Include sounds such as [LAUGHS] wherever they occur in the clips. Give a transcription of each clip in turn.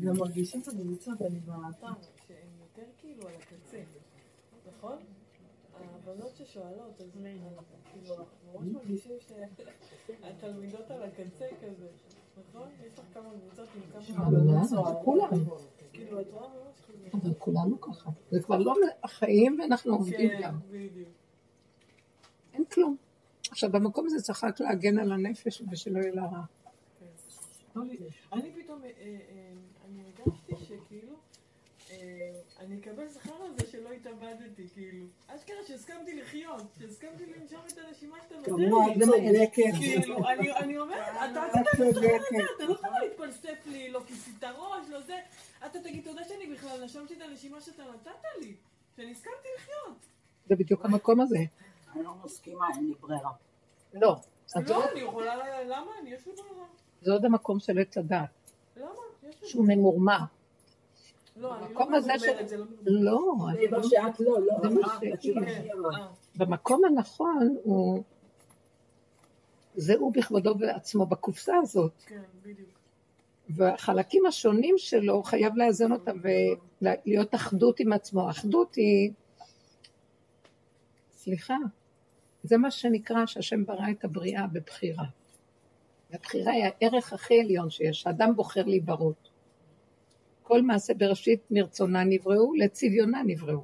גם מרגישים את הקבוצות, אני באתר, שהן יותר כאילו על הקצה, נכון? הבנות ששואלות, אז כאילו, אנחנו ממש מרגישים שהתלמידות על הקצה כזה, נכון? יש לך כמה קבוצות עם כמה... כולם. כאילו, את רואה ממש כאילו... אבל כולנו ככה. זה כבר לא החיים ואנחנו עובדים כן, גם. בדיוק. אין כלום. עכשיו, במקום הזה צריך רק להגן על הנפש ושלא יהיה לה רע. אני פתאום, אה, אה, אני הרגשתי שכאילו, אה, אני אקבל שכר על זה שלא התאבדתי, כאילו. אשכרה שהסכמתי לחיות, שהסכמתי לנשום את הנשימה שאתה נותן לי. כאילו, אני- אני אומרת, אתה את עשית את. אתה לא יכול להתפלסף לי, לא כיסית ראש, לא זה. אתה תגיד תודה שאני בכלל נשמתי את הנשימה שאתה נתת לי, שאני הסכמתי לחיות. זה בדיוק המקום הזה. אני לא מסכימה, אין לי ברירה. לא. לא, אני יכולה, למה? אני יש לי ברירה. זה עוד המקום של עץ הדת, למה? שהוא ממורמר. לא, אני לא המקום הזה של... ממורמרת, זה לא. לא, זה מה שאת לא, לא. זה מה אמרת, שהיא. התשובה כן, אמרה. אה, במקום הנכון הוא... זה הוא בכבודו ועצמו בקופסה הזאת. כן, בדיוק. והחלקים השונים שלו, הוא חייב לאזן אותם ולהיות אחדות עם עצמו. אחדות היא... סליחה, זה מה שנקרא שהשם ברא את הבריאה בבחירה. והבחירה היא הערך הכי עליון שיש, האדם בוחר להיברות. כל מעשה בראשית מרצונה נבראו, לצביונה נבראו.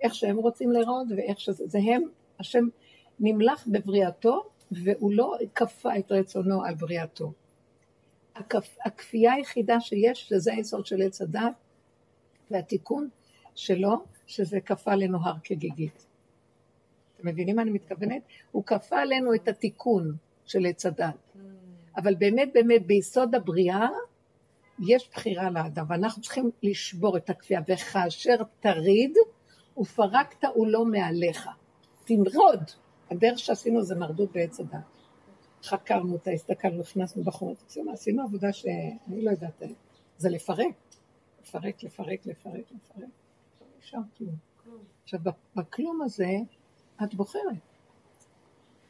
איך שהם רוצים להיראות ואיך שזה, זה הם, השם נמלך בבריאתו, והוא לא כפה את רצונו על בריאתו. הכפ... הכפייה היחידה שיש, שזה היסוד של עץ הדת, והתיקון שלו, שזה כפה עלינו הר כגיגית. אתם מבינים מה אני מתכוונת? הוא כפה עלינו את התיקון של עץ הדת. אבל באמת באמת ביסוד הבריאה יש בחירה לאדם, ואנחנו צריכים לשבור את הכפייה, וכאשר תריד, ופרקת עולו מעליך. תמרוד. הדרך שעשינו זה מרדות בעץ הדת. חקרנו אותה, הסתכלנו, הכנסנו עשינו, עשינו עבודה שאני לא יודעת, זה לפרק. לפרק, לפרק, לפרק, לפרק. לא נשאר כלום. עכשיו, בכלום הזה, את בוחרת.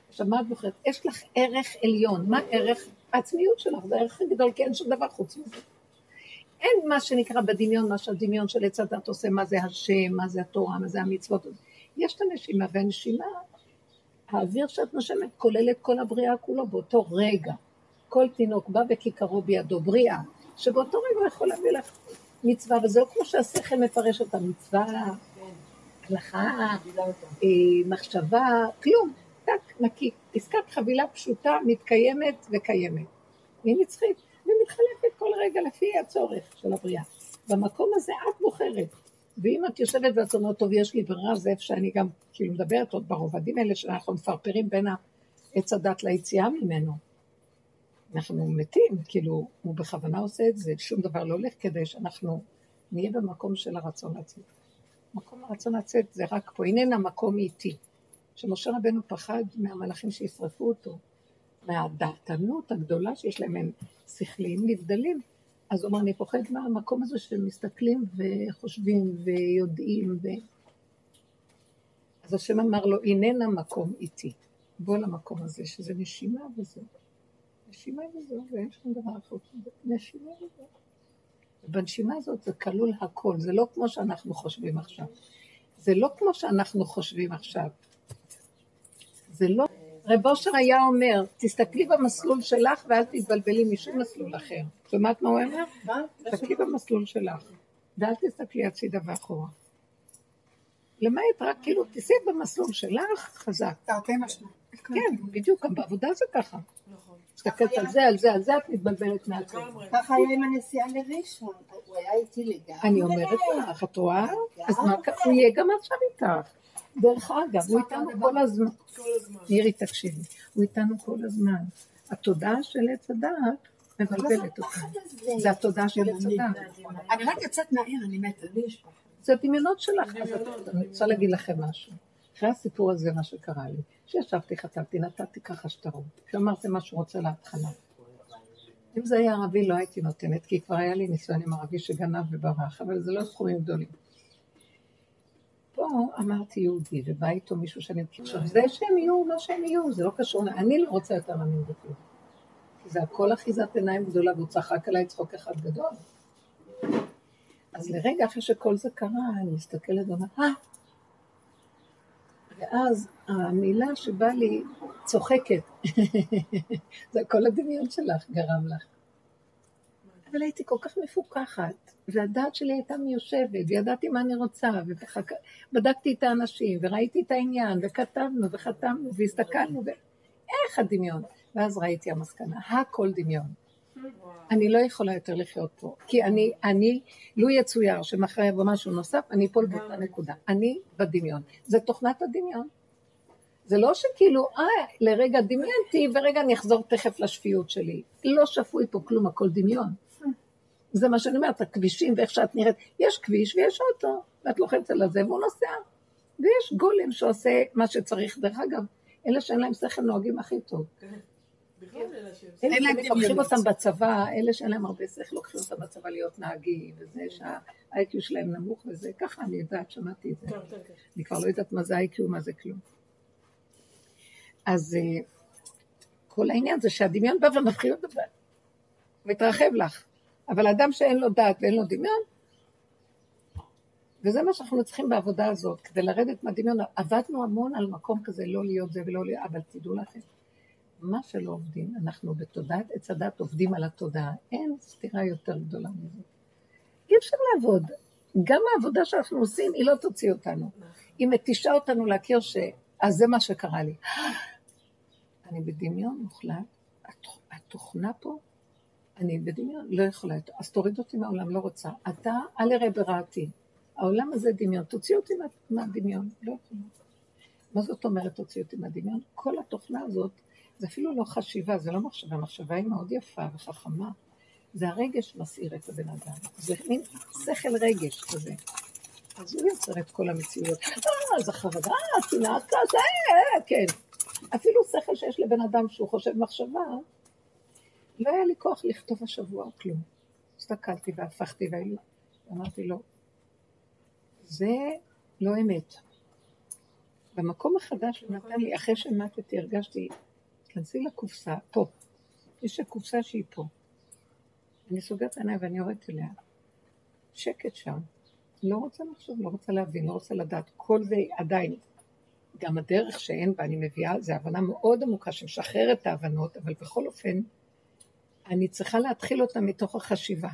עכשיו, מה את בוחרת? יש לך ערך עליון. מה ערך? העצמיות שלך, זה הערך הגדול, כי אין שום דבר חוץ מזה. אין מה שנקרא בדמיון, מה שהדמיון של עץ הדת עושה, מה זה השם, מה זה התורה, מה זה המצוות. יש את הנשימה, והנשימה, האוויר שאת נושמת כולל את כל הבריאה כולו באותו רגע. כל תינוק בא וכיכרו בידו, בריאה, שבאותו רגע הוא יכול להביא לך מצווה, וזהו כמו שהשכל מפרש אותה, מצווה, הלכה, אה, מחשבה, כלום, טק, נקי. עסקת חבילה פשוטה, מתקיימת וקיימת. היא נצחית, ומתחלפת כל רגע לפי הצורך של הבריאה. במקום הזה את בוחרת. ואם את יושבת ואת אומרת, טוב, יש לי ברירה, זה איפה שאני גם כאילו מדברת עוד ברובדים האלה, שאנחנו מפרפרים בין עץ הדת ליציאה ממנו. אנחנו מתים, כאילו, הוא בכוונה עושה את זה, שום דבר לא הולך כדי שאנחנו נהיה במקום של הרצון לצאת. מקום הרצון לצאת זה רק פה, הננה מקום איתי. שמשה רבנו פחד מהמלאכים שישרפו אותו, מהדעתנות הגדולה שיש להם, הם שכליים נבדלים. אז הוא אמר, אני פוחד מהמקום הזה שמסתכלים וחושבים ויודעים. ו... אז השם אמר לו, הננה מקום איתי. בוא למקום הזה, שזה נשימה וזהו. נשימה וזהו, ואין שום דבר אחר. נשימה וזהו. בנשימה הזאת זה כלול הכל, זה לא כמו שאנחנו חושבים עכשיו. זה לא כמו שאנחנו חושבים עכשיו. זה לא... רב אושר היה אומר, תסתכלי במסלול שלך ואל תתבלבלי משום מסלול אחר. שומעת מה הוא אומר? תסתכלי במסלול שלך, ואל תסתכלי הצידה ואחורה. למעט רק כאילו, תסעי במסלול שלך חזק. תרתי משמע. כן, בדיוק, בעבודה זה ככה. נכון. מסתכלת על זה, על זה, על זה, את מתבלבלת מהכל. לגמרי. ככה היה עם הנסיעה לראשון, הוא היה איתי לגמרי. אני אומרת לך, את רואה? אז מה, הוא יהיה גם עכשיו איתך. דרך אגב, הוא איתנו כל הזמן. מירי, תקשיבי, הוא איתנו כל הזמן. התודעה של עץ הדעת מבלבלת אותה. זה התודעה של עץ הדעת. אני רק יוצאת מהעיר, אני מתה. זה הדמיונות שלך. אני רוצה להגיד לכם משהו. אחרי הסיפור הזה, מה שקרה לי, שישבתי, חתמתי, נתתי ככה שטרות. כשאמרתי מה שהוא רוצה להתחלה. אם זה היה ערבי לא הייתי נותנת, כי כבר היה לי ניסיון עם ערבי שגנב וברח, אבל זה לא סכומים גדולים. פה אמרתי יהודי, ובא איתו מישהו שאני מכיר. עכשיו, זה שהם יהיו, לא שהם יהיו, זה לא קשור, אני לא רוצה יותר להאמין. כי זה הכל אחיזת עיניים גדולה, והוא צחק עליי צחוק אחד גדול. אז לרגע אחרי שכל זה קרה, אני מסתכלת ואומרת, אה! ואז המילה שבאה לי צוחקת. [LAUGHS] זה כל הדמיון שלך גרם לך. אבל הייתי כל כך מפוקחת, והדעת שלי הייתה מיושבת, וידעתי מה אני רוצה, ובדקתי את האנשים, וראיתי את העניין, וכתבנו, וחתמנו, והסתכלנו, ו... איך הדמיון? ואז ראיתי המסקנה, הכל דמיון. אני לא יכולה יותר לחיות פה, כי אני, אני, לו יצויר שמחר יבוא משהו נוסף, אני אפול באותה נקודה. אני בדמיון. זה תוכנת הדמיון. זה לא שכאילו, אה, לרגע דמיינתי, ורגע אני אחזור תכף לשפיות שלי. לא שפוי פה כלום, הכל דמיון. זה מה שאני אומרת, הכבישים ואיך שאת נראית. יש כביש ויש אוטו, ואת לוחצת על הזה והוא נוסע. ויש גולם שעושה מה שצריך. דרך אגב, אלה שאין להם שכל נוהגים הכי טוב. אלה שלוקחים אותם בצבא, אלה שאין להם הרבה שכל, לוקחים אותם בצבא להיות נהגים, וזה שה-IQ שלהם נמוך וזה, ככה אני יודעת, שמעתי את זה. אני כבר לא יודעת מה זה IQ, מה זה כלום. אז אה, כל העניין זה שהדמיון בא ומתחיל לדבר, מתרחב לך. אבל אדם שאין לו דעת ואין לו דמיון, וזה מה שאנחנו צריכים בעבודה הזאת, כדי לרדת מהדמיון. עבדנו המון על מקום כזה, לא להיות זה ולא להיות, אבל תדעו לכם, מה שלא עובדים, אנחנו בתודעת עץ הדת עובדים על התודעה. אין סתירה יותר גדולה מזה. אי אפשר לעבוד. גם העבודה שאנחנו עושים, היא לא תוציא אותנו. היא מתישה אותנו להכיר ש... אז זה מה שקרה לי. [GASPS] אני בדמיון מוחלט, התוכנה פה אני בדמיון, לא יכולה. אז תוריד אותי מהעולם, לא רוצה. אתה, אל יראה ברעתי. העולם הזה דמיון, תוציא אותי מה, מהדמיון, לא יכולה. מה זאת אומרת תוציא אותי מהדמיון? כל התוכנה הזאת, זה אפילו לא חשיבה, זה לא מחשבה, מחשבה היא מאוד יפה וחכמה. זה הרגש מסעיר את הבן אדם. זה מין שכל רגש כזה. אז הוא יוצר את כל המציאויות. אה, זה חרדה, שנאה כזה, כן. אפילו שכל שיש לבן אדם שהוא חושב מחשבה, לא היה לי כוח לכתוב השבוע כלום. הסתכלתי והפכתי ואמרתי לו, זה לא אמת. במקום החדש שהוא נתן לי, אחרי שמטתי, הרגשתי, כנסי לקופסה, פה. יש קופסה שהיא פה. אני סוגרת עיניים ואני יורדת אליה. שקט שם. לא רוצה לחשוב, לא רוצה להבין, לא רוצה לדעת. כל זה עדיין. גם הדרך שאין בה, אני מביאה, זו הבנה מאוד עמוקה שמשחררת את ההבנות, אבל בכל אופן, אני צריכה להתחיל אותה מתוך החשיבה.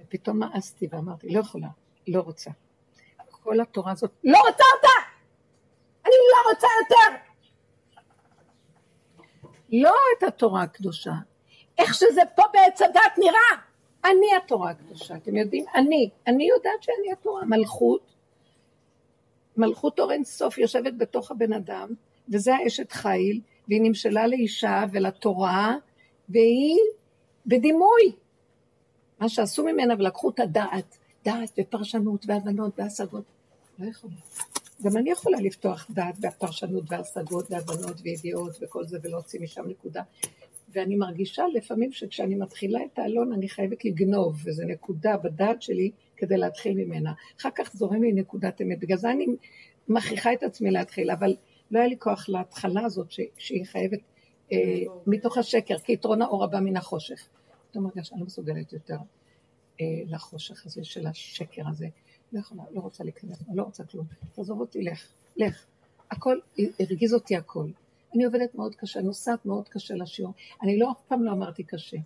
ופתאום מאסתי ואמרתי, לא יכולה, לא רוצה. כל התורה הזאת, לא רוצה אותה! אני לא רוצה יותר! לא את התורה הקדושה, איך שזה פה בעץ הדת נראה. אני התורה הקדושה, אתם יודעים? אני, אני יודעת שאני התורה, מלכות, מלכות אור אין סוף יושבת בתוך הבן אדם, וזה האשת חיל, והיא נמשלה לאישה ולתורה, והיא בדימוי. מה שעשו ממנה ולקחו את הדעת, דעת ופרשנות והבנות והשגות. לא יכולה. גם אני יכולה לפתוח דעת והפרשנות והשגות והבנות וידיעות וכל זה ולהוציא משם נקודה. ואני מרגישה לפעמים שכשאני מתחילה את האלון אני חייבת לגנוב, וזו נקודה בדעת שלי כדי להתחיל ממנה. אחר כך זורם לי נקודת אמת. בגלל זה אני מכריחה את עצמי להתחיל, אבל לא היה לי כוח להתחלה הזאת שהיא חייבת מתוך השקר, כי יתרון האור הבא מן החושך. פתאום הרגש, אני לא מסוגלת יותר אה, לחושך הזה של השקר הזה. לא יכולה, לא רוצה להיכנס, לא רוצה כלום. תעזוב אותי, לך, לך. הכל, הרגיז אותי הכל. אני עובדת מאוד קשה, נוסעת מאוד קשה לשיעור. אני לא, אף פעם לא אמרתי קשה.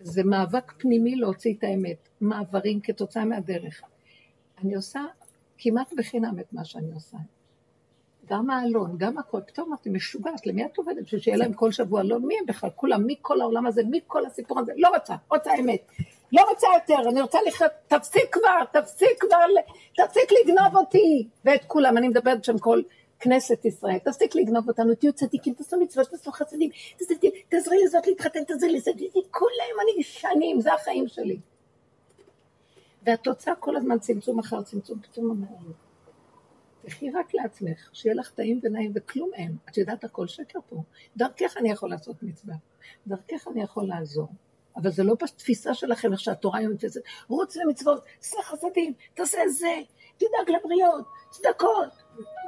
זה מאבק פנימי להוציא את האמת, מעברים כתוצאה מהדרך. אני עושה כמעט בחינם את מה שאני עושה. גם האלון, גם הכל. פתאום אמרתי, משוגעת, למי את עובדת? שיהיה להם כל שבוע אלון? מי הם בכלל? כולם, מכל העולם הזה, מכל הסיפור הזה. לא רוצה, רוצה אמת. לא רוצה יותר, אני רוצה לחיות, תפסיק כבר, תפסיק כבר, תפסיק לגנוב אותי. ואת כולם, אני מדברת בשם כל כנסת ישראל, תפסיק לגנוב אותנו, תהיו צדיקים, תעשו מצוות, תעשו חסדים, תעזרי לזאת להתחתן, תעזרי לזאת, כולם אני שנים, זה החיים שלי. והתוצאה כל הזמן צמצום אחר צמצום, פתאום אמרנו. תחי רק לעצמך, שיהיה לך טעים ונעים וכלום אין. את יודעת הכל שקר פה. דרכך אני יכול לעשות מצווה, דרכך אני יכול לעזור. אבל זה לא בתפיסה שלכם, איך שהתורה היום מתפסת. רוץ למצוות, עשה חסדים, תעשה זה, תדאג לבריות, צדקות.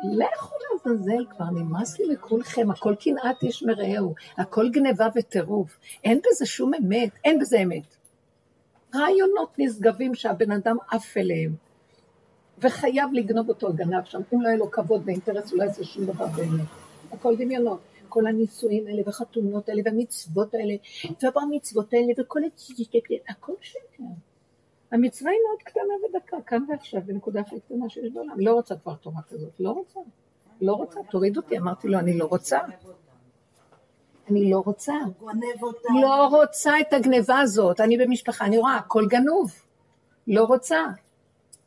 לכו לעזאזל כבר, נמאס לי לכולכם, הכל קנאת איש מרעהו, הכל גניבה וטירוף. אין בזה שום אמת, אין בזה אמת. רעיונות נשגבים שהבן אדם עף אליהם, וחייב לגנוב אותו הגנב שם, אם לא יהיה לו כבוד ואינטרס, הוא לא יעשה שום דבר באמת. הכל דמיונות. כל הנישואים האלה, וחתונות האלה, והמצוות האלה, והבר מצוות האלה, וכל. הכל שקר. המצווה היא מאוד קטנה ודקה, כאן ועכשיו, בנקודה הכי קטנה שיש בעולם. לא רוצה כבר תורה כזאת, לא רוצה. לא רוצה, תוריד אותי. אמרתי לו, אני לא רוצה. אני לא רוצה. לא רוצה את הגניבה הזאת. אני במשפחה, אני רואה, הכל גנוב. לא רוצה.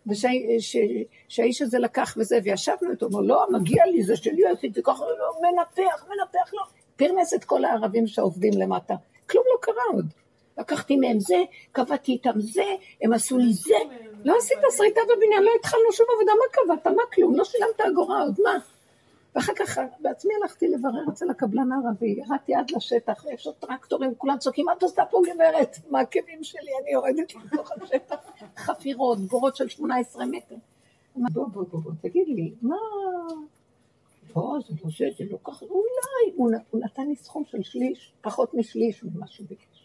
ושהאיש הזה לקח וזה, וישבנו איתו, אמר, לא, מגיע לי, זה שלי, עשיתי ככה, לא, מנפח, מנפח, לא. פרנס את כל הערבים שעובדים למטה. כלום לא קרה עוד. לקחתי מהם זה, קבעתי איתם זה, הם עשו לי זה. לא עשית שריטה בבניין, לא התחלנו שום עבודה, מה קבעת? מה כלום? לא שילמת אגורה עוד, מה? ואחר כך בעצמי הלכתי לברר אצל הקבלן הערבי, ירדתי עד לשטח, יש עוד טרקטורים, כולם צועקים, את עושה פה גברת? מה הכאבים שלי? אני יורדת לתוך השטח, חפירות, גורות של 18 מטר. בוא, בוא, בוא, בוא, תגיד לי, מה... לא, זה לא זה, זה לא ככה, אולי, הוא נתן לי סכום של שליש, פחות משליש ממה שהוא ביקש.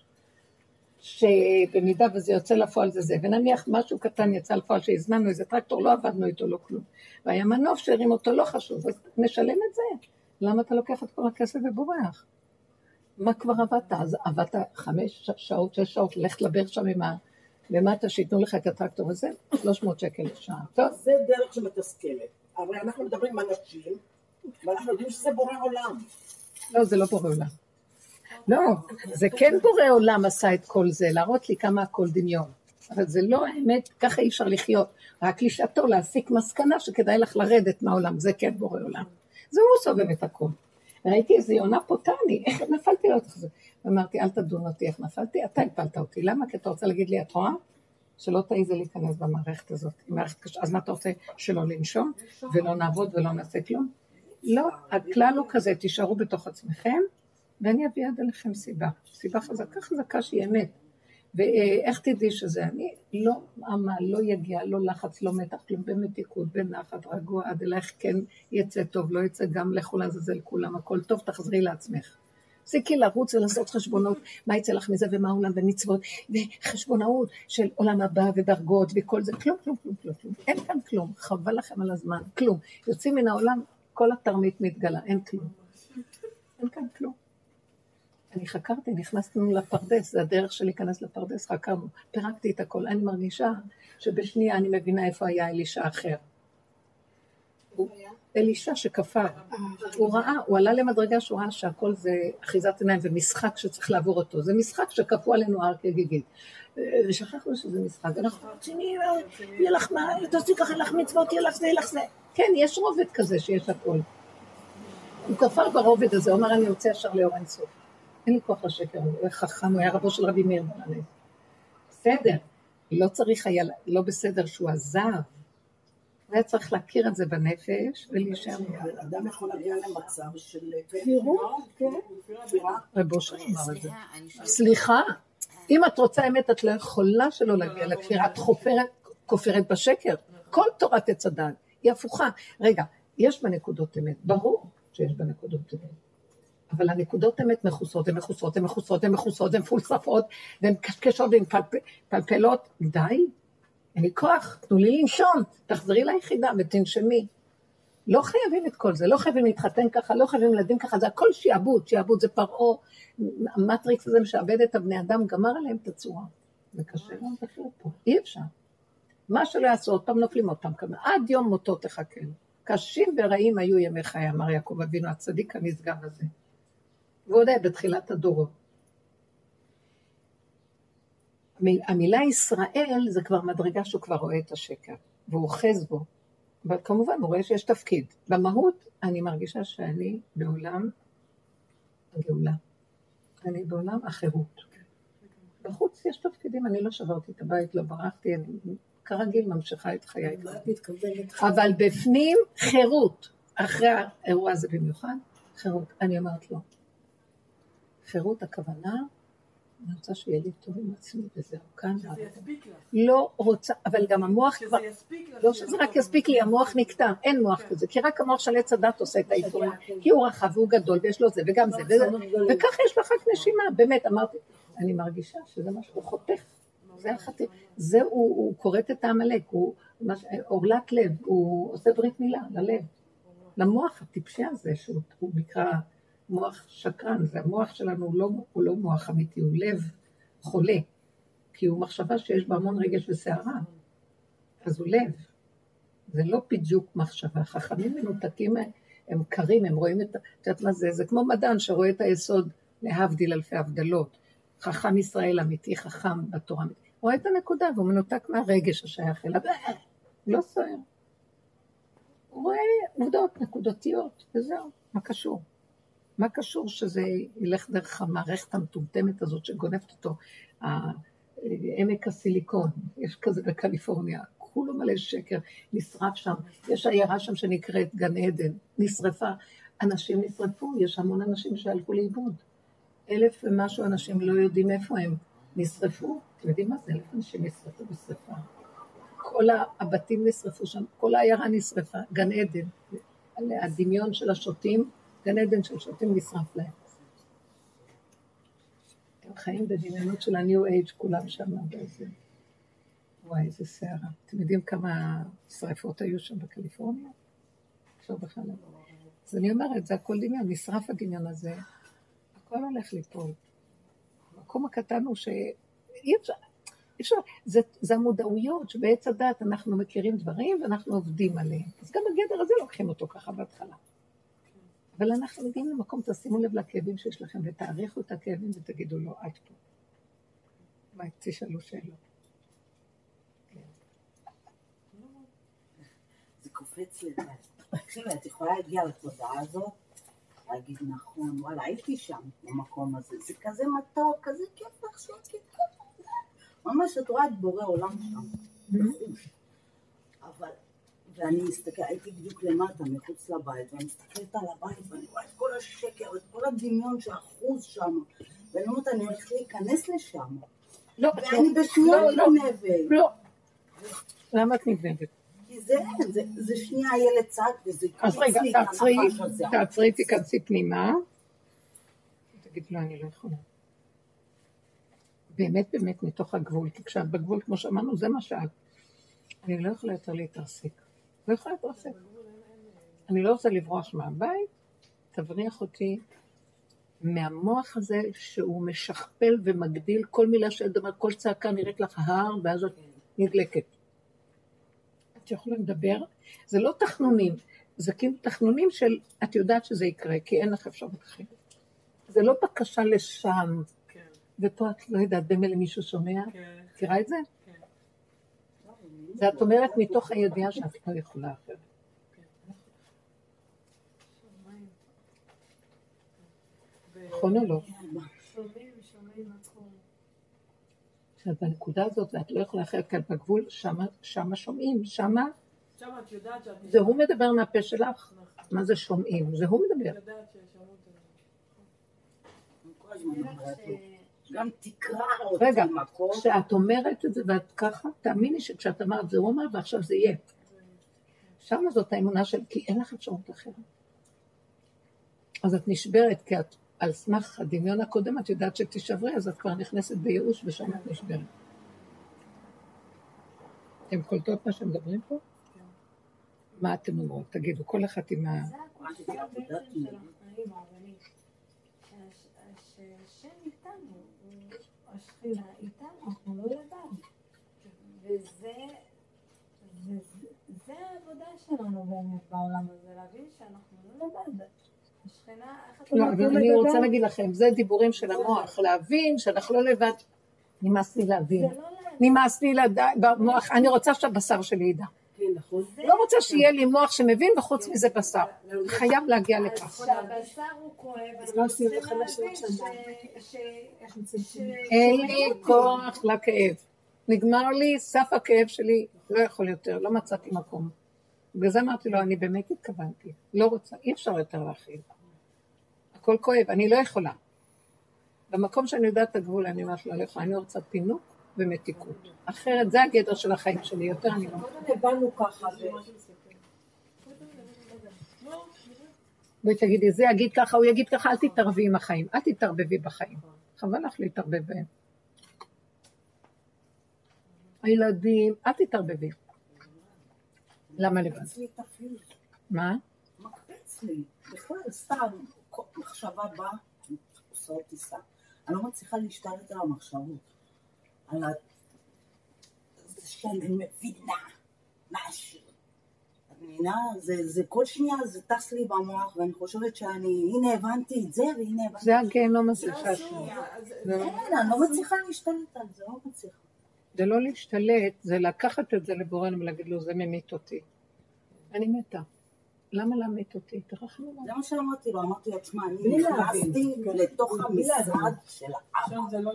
שבמידה וזה יוצא לפועל זה זה, ונניח משהו קטן יצא לפועל שהזמנו איזה טרקטור, לא עבדנו איתו, לא כלום. והיה מנוף שהרים אותו, לא חשוב, אז נשלם את זה. למה אתה לוקח את כל הכסף ובורח? מה כבר עבדת? אז עבדת חמש שעות, שש שעות, ללכת לדבר שם עם ה... למטה, שייתנו לך את הטרקטור הזה, 300 שקל לשעה. טוב, זה דרך שמתסכלת. אבל אנחנו מדברים עם אנשים, ואנחנו יודעים שזה בורא עולם. לא, זה לא בורא עולם. לא, זה כן בורא עולם עשה את כל זה, להראות לי כמה הכל דמיון. אבל זה לא האמת, ככה אי אפשר לחיות. רק לשעתו להסיק מסקנה שכדאי לך לרדת מהעולם, זה כן בורא עולם. זה הוא סובב את הכל. ראיתי איזה יונה פוטני, איך נפלתי לו את זה. אמרתי, אל תדון אותי איך נפלתי, אתה הפלת אותי. למה? כי אתה רוצה להגיד לי, את רואה? שלא תעיזי להיכנס במערכת הזאת. מערכת קשה. אז מה אתה רוצה? שלא לנשום, ולא נעבוד ולא נעשה כלום? לא, הכלל הוא כזה, תישארו בתוך עצמכם, ואני אביא עד אליכם סיבה. סיבה חזקה חזקה שהיא אמת. ואיך תדעי שזה? אני לא עמל, לא יגיע, לא לחץ, לא מתח, כלום, במתיקות, בנחת, רגוע, עד אלייך כן יצא טוב, לא יצא גם לכו לעזאזל כולם, הכל טוב, תחזרי לעצמך. תפסיקי לרוץ ולעשות חשבונות, מה יצא לך מזה ומה עולם ומצוות, וחשבונאות של עולם הבא ודרגות וכל זה, כלום, כלום, כלום, כלום, כלום. אין כאן כלום, חבל לכם על הזמן, כלום. יוצאים מן העולם, כל התרמית מתגלה, אין כלום. אין כאן כלום. אני חקרתי, נכנסנו לפרדס, זה הדרך של להיכנס לפרדס, חקרנו, פירקתי את הכל. אני מרגישה שבשנייה אני מבינה איפה היה אלישע אחר. אלישע שכפר, הוא ראה, הוא עלה למדרגה שהוא ראה שהכל זה אחיזת עיניים ומשחק שצריך לעבור אותו. זה משחק שכפו עלינו הר כגיגית. ושכחנו שזה משחק, אנחנו רוצים, יהיה לך מה, תעשי ככה, יהיה לך מצוות, יהיה לך זה, יהיה לך זה. כן, יש רובד כזה שיש הכל. הוא כפר ברובד הזה, הוא אמר, אני רוצה ישר לאור אינסוף. אין לי כוח לשקר, הוא היה חכם, הוא היה רבו של רבי מאיר בלנד. בסדר, לא צריך היה, לא בסדר שהוא עזב. הוא היה צריך להכיר את זה בנפש ולהישאר. אדם יכול להגיע למצב של כן. כפירה. רב אושר אמר את זה. סליחה, אם את רוצה אמת, את לא יכולה שלא להגיע לכפירה. את חופרת, כופרת בשקר. כל תורת עץ הדעת היא הפוכה. רגע, יש בה נקודות אמת, ברור שיש בה נקודות אמת. אבל הנקודות אמת מכוסות, הן מכוסות, הן מכוסות, הן מכוסות, הן מפולספות, והן קשקשות והן פלפלות. די, אין לי כוח, תנו לי לנשום, תחזרי ליחידה ותנשמי. לא חייבים את כל זה, לא חייבים להתחתן ככה, לא חייבים ילדים ככה, זה הכל שיעבוד, שיעבוד זה פרעה, המטריקס הזה משעבד את הבני אדם, גמר עליהם את הצורה. זה קשה מאוד לחיות פה, אי אפשר. מה שלא יעשו, עוד פעם נופלים עוד פעם כמה, עד יום מותו תחכנו. קשים ורעים היו ימי חיי, אמר יעקב אבינו, הצדיק הנשגב הזה. ועוד היה בתחילת הדורות. המילה ישראל זה כבר מדרגה שהוא כבר רואה את השקר, והוא אוחז בו. אבל כמובן הוא רואה שיש תפקיד. במהות אני מרגישה שאני בעולם הגאולה. אני בעולם החירות. בחוץ יש תפקידים, אני לא שברתי את הבית, לא ברחתי, אני כרגיל ממשיכה את חיי. אבל בפנים חירות. אחרי האירוע הזה במיוחד, חירות. אני אומרת לו, חירות הכוונה, אני רוצה שיהיה לי טוב עם עצמי וזהו, כאן. שזה יספיק לך. לא רוצה, אבל גם המוח כבר, שזה יספיק לך. לא שזה רק יספיק לי, המוח נקטע, אין מוח כזה, כי רק המוח של עץ הדת עושה את האיסורים, כי הוא רחב והוא גדול ויש לו זה וגם זה, וזה, וככה יש לך רק נשימה, באמת, אמרתי, אני מרגישה שזה משהו חותך, זה החטא, זה הוא, הוא כורת את העמלק, הוא עורלת לב, הוא עושה ברית מילה ללב, למוח הטיפשי הזה, שהוא הוא נקרא מוח שקרן, זה המוח שלנו הוא לא, הוא לא מוח אמיתי, הוא לב חולה, כי הוא מחשבה שיש בה המון רגש וסערה, אז הוא לב, זה לא בדיוק מחשבה, חכמים מנותקים הם קרים, הם רואים את, את יודעת מה זה, זה כמו מדען שרואה את היסוד להבדיל אלפי הבדלות. חכם ישראל אמיתי, חכם בתורה. הוא רואה את הנקודה והוא מנותק מהרגש השייך אליו. לא סוער. הוא רואה עובדות נקודתיות, וזהו, מה קשור? מה קשור שזה ילך דרך המערכת המטומטמת הזאת שגונבת אותו, עמק הסיליקון, יש כזה בקליפורניה, כולו מלא שקר, נשרף שם, יש עיירה שם שנקראת גן עדן, נשרפה, אנשים נשרפו, יש המון אנשים שהלכו לאיבוד. אלף ומשהו אנשים לא יודעים איפה הם נשרפו. אתם יודעים מה זה? אלף אנשים נשרפו בשרפה. כל הבתים נשרפו שם, כל העיירה נשרפה, גן עדן. הדמיון של השוטים, גן עדן של שוטים נשרף להם. הם חיים בדמיונות של ה-new age כולם שם. וואי, איזה סערה. אתם יודעים כמה שרפות היו שם בקליפורניה? עכשיו בכלל לא. אז אני אומרת, זה הכל דמיון, נשרף הדמיון הזה, הכל הולך ליפול. המקום הקטן הוא שאי אפשר, אפשר, זה, זה המודעויות שבעץ הדת אנחנו מכירים דברים ואנחנו עובדים עליהם. אז גם הגדר הזה לוקחים אותו ככה בהתחלה. אבל אנחנו מגיעים למקום, תשימו לב לכאבים שיש לכם ותעריכו את הכאבים ותגידו לו, עד פה. מה, תשאלו שאלות. זה קופץ לי. תקשיבי, את יכולה להגיע לתודעה הזאת, להגיד נכון, וואלה, הייתי שם, במקום הזה, זה כזה מתוק, כזה כיף לך שקט. ממש את רואה את בורא עולם שם. אבל, ואני מסתכלת, הייתי בדיוק למטה, מחוץ לבית, ואני מסתכלת על הבית, ואני רואה את כל השקר, את כל הדמיון שאחוז שם, ואני אומרת, אני הולכת להיכנס לשם, לא, ואני בשנייה לא, לא. מתגנבת. לא. למה את נגנבת? כי זה, זה, זה שנייה הילד צעק וזה אז רגע, תעצרי. תעצרי, תיכנסי פנימה. תגידי לו, אני לא יכולה. באמת, באמת, מתוך הגבול. כי כשאת בגבול, כמו שאמרנו, זה מה שאת. אני לא יכולה יותר להתרסק. לא יכולה להתרסק. אני לא רוצה לברוח מהבית, תבריח אותי מהמוח הזה שהוא משכפל ומגדיל כל מילה שאת אומרת, כל צעקה נראית לך הר, ואז את נדלקת. את יכולה לדבר, זה לא תחנונים, זה כאילו תחנונים של את יודעת שזה יקרה, כי אין לך אפשרות אחרת. זה לא בקשה לשם, כן, ופה את לא יודעת, במילא מישהו שומע, כן, מכירה את זה? זה את אומרת מתוך הידיעה שאת לא יכולה אחרת. נכון או לא? שאת בנקודה הזאת ואת לא יכולה אחרת, כי את בגבול, שמה, שמה שומעים, שמה, שם את יודעת שאת זה הוא מדבר מהפה שלך. מה זה שומעים? זה הוא מדבר. גם תקרא אותי רגע, מקום. כשאת אומרת את זה ואת ככה, תאמיני שכשאת אמרת זה הוא אמר ועכשיו זה יהיה. שמה זאת האמונה של, כי אין לך אפשרות אחרת. אז את נשברת, כי את על סמך הדמיון הקודם, את יודעת שתישברי, אז את כבר נכנסת בייאוש ושם את נשברת. אתם קולטות מה שמדברים פה? מה אתם אומרות? תגידו, כל אחת עם ה... זה הקושי בעצם של החיים הרבנית. שהש- שהשם איתנו, הוא- השכינה איתנו, אנחנו לא לבד. וזה זה- זה העבודה שלנו באמת בעולם הזה, להבין שאנחנו לא לבד. השכינה, לא, רוצים אבל אני? רוצה להגיד לכם, זה דיבורים של המוח, להבין שאנחנו לא לבד. נמאס לי להבין. לא. נמאס לי לדעת, במוח, אני רוצה שהבשר שלי ידע. כן, נכון. לא רוצה שיהיה לי מוח שמבין, וחוץ מזה בשר. חייב להגיע לכך. כשהבשר הוא כואב, אנחנו לא צריכים להבין. ש- אין לי כוח לכאב. נגמר לי, סף הכאב שלי, לא יכול יותר, לא מצאתי מקום. בגלל זה אמרתי לו, אני באמת התכוונתי, לא רוצה, אי אפשר יותר להכיל. הכל כואב, אני לא יכולה. במקום שאני יודעת את הגבול, אני אומרת לו, אני רוצה פינוק ומתיקות. אחרת זה הגדר של החיים שלי, יותר אני לא... הבנו ככה, בואי תגידי, זה יגיד ככה, הוא יגיד ככה, אל תתערבי עם החיים, אל תתערבבי בחיים. חבל לך להתערבב בהם. הילדים, אל תתערבבי. למה לבד? מה? מקפיץ לי. בכלל, סתם, כל מחשבה באה, עושה אותי סתם. אני לא מצליחה להשתלט על המחשבות. על ה... שאני מבינה משהו. את מבינה? זה, זה כל שנייה זה טס לי במוח, ואני חושבת שאני, הנה הבנתי את זה, והנה הבנתי... זה הגיהנום. אז- זה- כן, אני לא מצליחה להשתלט על זה, לא מצליחה. זה לא להשתלט, זה לקחת את זה לבורנו ולהגיד לו, זה ממית אותי. אני מתה. למה להמית אותי? תרחמו עליי. זה מה שאמרתי לו, אמרתי לו, תשמע, אני. נכנסתי כן. לתוך המשרד. של האבא. זה לא.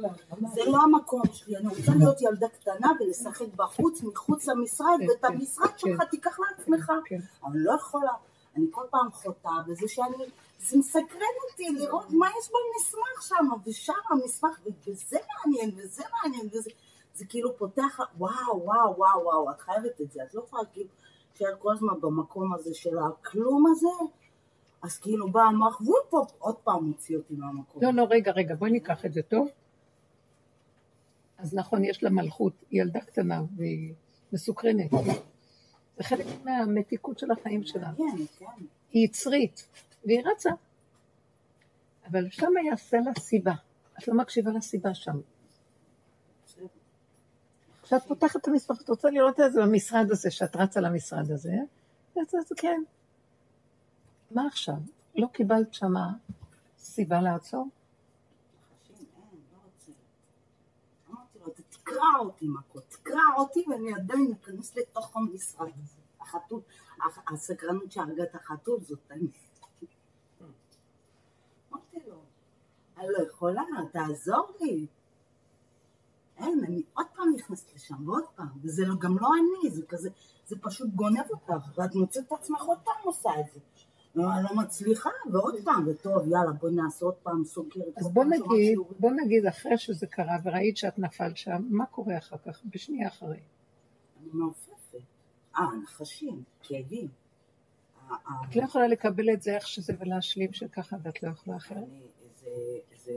זה לא המקום שלי, אני רוצה להיות ילדה קטנה ולשחק בחוץ, מחוץ למשרד, כן, ואת כן, המשרד שלך כן. תיקח לעצמך. כן. אבל לא יכולה, אני כל פעם חוטאה בזה שאני, זה מסקרן אותי לראות מה יש במסמך שם, ושם המסמך, וזה מעניין, וזה מעניין, וזה, זה כאילו פותח, וואו, וואו, וואו, וואו, את חייבת את זה, את לא יכולה כאילו, שאת כל הזמן במקום הזה של הכלום הזה, אז כאילו בא המוח, וופ, עוד פעם מוציא אותי מהמקום. לא, לא, רגע, רגע, בואי ניקח את זה טוב. אז נכון, יש לה מלכות, היא ילדה קטנה והיא מסוקרנת. זה חלק מהמתיקות של החיים שלה. כן, כן. היא יצרית, והיא רצה. אבל שם יעשה לה סיבה. את לא מקשיבה לסיבה שם. כשאת פותחת את המסמך, את רוצה לראות את זה במשרד הזה, שאת רצה למשרד הזה, אז אז כן. מה עכשיו? לא קיבלת שמה סיבה לעצור? אין, לא תקרע אותי מכות, תקרע אותי ואני עדיין אכנס לתוך המשרד הזה. החתול, הח- הסקרנות שהרגה את החתול זאת אני. אמרתי לו, אני לא יכולה, תעזור לי. אין, אני עוד פעם נכנסת לשם, ועוד פעם, וזה גם לא אני, זה כזה, זה פשוט גונב אותך, ואת מוצאת את עצמך עוד פעם עושה את זה. לא, לא מצליחה, ועוד פעם, וטוב, יאללה, בואי נעשה עוד פעם סוכרת. אז בוא נגיד. בוא נגיד אחרי שזה קרה וראית שאת נפלת שם, מה קורה אחר כך? בשנייה אחרי. אני מעופפת. אה, נחשים, כאבים. את לא יכולה לקבל את זה איך שזה ולהשלים שככה ואת לא יכולה אחרת. אני, זה, זה,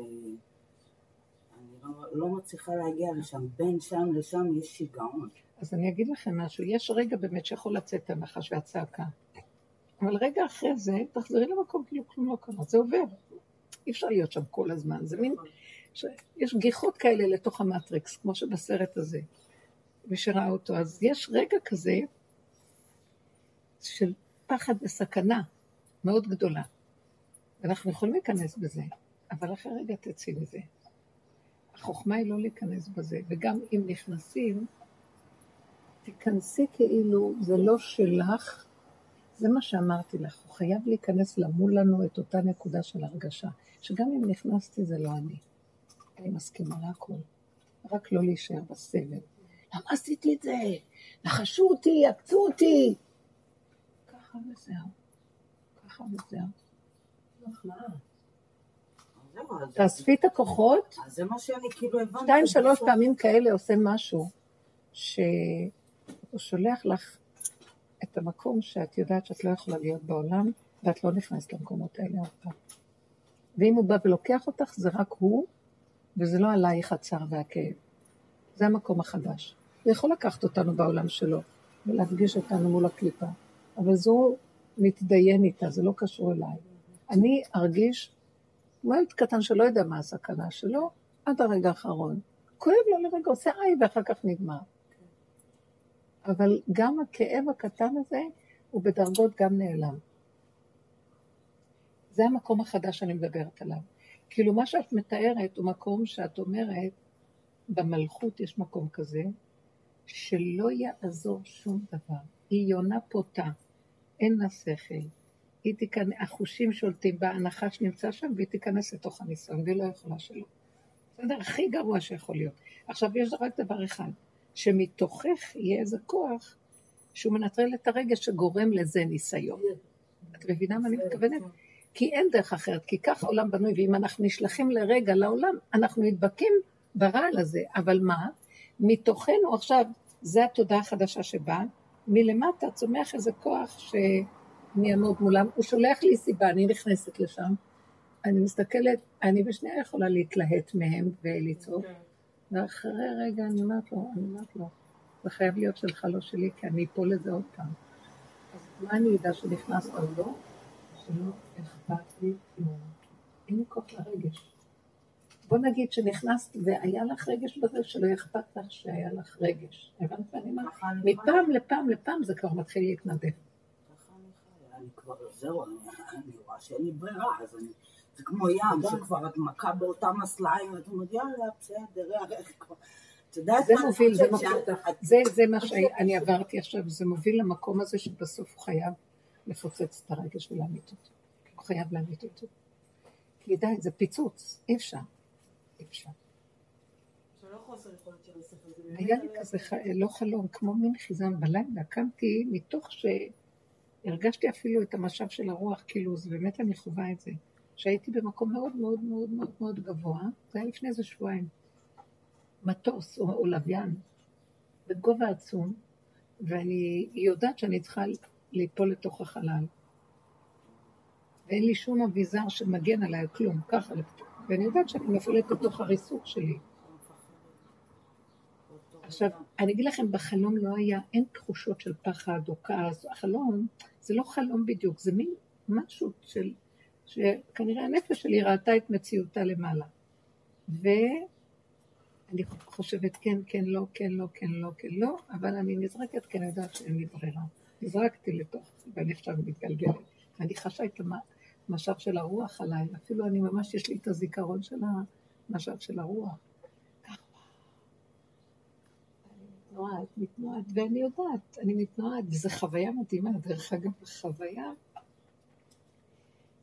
אני לא, מצליחה להגיע לשם. בין שם לשם יש שיגעון. אז אני אגיד לכם משהו, יש רגע באמת שיכול לצאת הנחש והצעקה. אבל רגע אחרי זה, תחזרי למקום כאילו כלום לא קרה, זה עובר. אי אפשר להיות שם כל הזמן, זה מין... ש... יש גיחות כאלה לתוך המטריקס, כמו שבסרט הזה, מי שראה אותו. אז יש רגע כזה של פחד וסכנה מאוד גדולה. ואנחנו יכולים להיכנס בזה, אבל אחרי רגע תצאי מזה. החוכמה היא לא להיכנס בזה, וגם אם נכנסים, תיכנסי כאילו זה לא שלך, זה מה שאמרתי לך, הוא חייב להיכנס למול לנו את אותה נקודה של הרגשה, שגם אם נכנסתי זה לא אני. אני מסכימה להכל, רק לא להישאר בסבל. למה עשיתי את זה? נחשו אותי, עקצו אותי. ככה וזהו, ככה וזהו. מחמאה. תאספי את הכוחות, אז זה מה שאני כאילו הבנתי. שתיים, שלוש. פעמים כאלה עושה משהו, שהוא שולח לך את המקום שאת יודעת שאת לא יכולה להיות בעולם, ואת לא נכנסת למקומות האלה עוד פעם. ואם הוא בא ולוקח אותך, זה רק הוא, וזה לא עלייך הצער והכאב. זה המקום החדש. הוא יכול לקחת אותנו בעולם שלו, ולהפגיש אותנו מול הקליפה, אבל זו מתדיין איתה, זה לא קשור אליי. אני ארגיש ילד קטן שלא יודע מה הסכנה שלו, עד הרגע האחרון. כואב לו לרגע, עושה איי, ואחר כך נגמר. אבל גם הכאב הקטן הזה, הוא בדרגות גם נעלם. זה המקום החדש שאני מדברת עליו. כאילו, מה שאת מתארת הוא מקום שאת אומרת, במלכות יש מקום כזה, שלא יעזור שום דבר. היא יונה פותה, אין לה שכל. היא תיכנס, החושים שולטים בה, הנחש נמצא שם והיא תיכנס לתוך הניסיון, והיא לא יכולה שלא. בסדר? הכי גרוע שיכול להיות. עכשיו, יש רק דבר אחד, שמתוכך יהיה איזה כוח שהוא מנטרל את הרגש שגורם לזה ניסיון. את מבינה מה אני מתכוונת? כי אין דרך אחרת, כי ככה העולם בנוי, ואם אנחנו נשלחים לרגע לעולם, אנחנו נדבקים ברעל הזה. אבל מה? מתוכנו עכשיו, זה התודעה החדשה שבאה, מלמטה צומח איזה כוח שאני אעמוד מולם, הוא שולח לי סיבה, אני נכנסת לשם, אני מסתכלת, אני בשנייה יכולה להתלהט מהם ולצעוק, כן. ואחרי רגע אני אומרת לו, אני אומרת לו, זה חייב להיות שלך, לא שלי, כי אני אפול לזה עוד פעם. אז מה אני אדע שנכנסת או לא? שלא אכפת לי כלום. אין לי כוח לרגש. בוא נגיד שנכנסת והיה לך רגש בזה, שלא אכפת לך שהיה לך רגש. הבנת מה אני אומרת? אני חיה. מפעם לפעם לפעם זה כבר מתחיל להתנדב. ככה אני חיה. אני כבר, זהו, אני אני רואה שאין לי ברירה, אז אני... זה כמו ים, שכבר את מכה באותם הסלעים, ואת אומרת, יאללה, בסדר, איך כבר... את יודעת זה מה? מוביל, זה מוביל. זה, זה מה שאני עברתי עכשיו, זה מוביל למקום הזה שבסוף הוא חייב לפוצץ את הרגש ולהמית אותו. הוא חייב להמית אותו. כי די, זה פיצוץ, אי אפשר. אי אפשר. זה לא. היה לי על- כזה, לא חלום, כמו מין חיזם בלילה, קמתי מתוך שהרגשתי אפילו את המשב של הרוח, כאילו, זה באמת אני חווה את זה. שהייתי במקום מאוד מאוד מאוד מאוד מאוד גבוה, זה היה לפני איזה שבועיים. מטוס או, או לוויין, בגובה עצום, ואני יודעת שאני צריכה ליפול לתוך החלל. ואין לי שום אביזר שמגן עליי, כלום, ככה. ואני יודעת שאני נופלת לתוך הריסוק שלי. עכשיו, אני אגיד לכם, בחלום לא היה, אין תחושות של פחד או כעס. החלום, זה לא חלום בדיוק, זה מין משהו של, שכנראה הנפש שלי ראתה את מציאותה למעלה. ואני חושבת כן, כן, לא, כן, לא, כן, לא, כן, לא, אבל אני נזרקת כי אני יודעת שאין לי ברירה. נזרקתי לתוך, ואני עכשיו מתגלגלת. ואני חשה את המשב של הרוח עליי, אפילו אני ממש, יש לי את הזיכרון של המשב של הרוח. מתנועת, מתנועת, ואני יודעת, אני מתנועת, וזו חוויה מדהימה, דרך אגב, חוויה,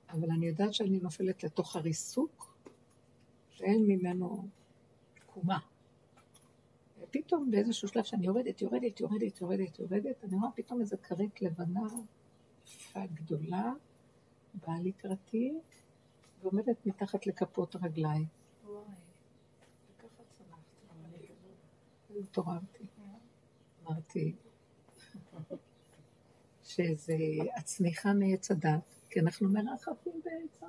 אבל אני יודעת שאני נופלת לתוך הריסוק, שאין ממנו תקומה. ופתאום באיזשהו שלב שאני יורדת, יורדת, יורדת, יורדת, יורדת, אני רואה פתאום איזו כרית לבנה, יפה גדולה, באה לקראתי, ועומדת מתחת לכפות רגליי. וואי. וככה צמחתי. התעוררתי. אמרתי שזה הצמיחה מעץ הדת, כי אנחנו מרחפים בעץ.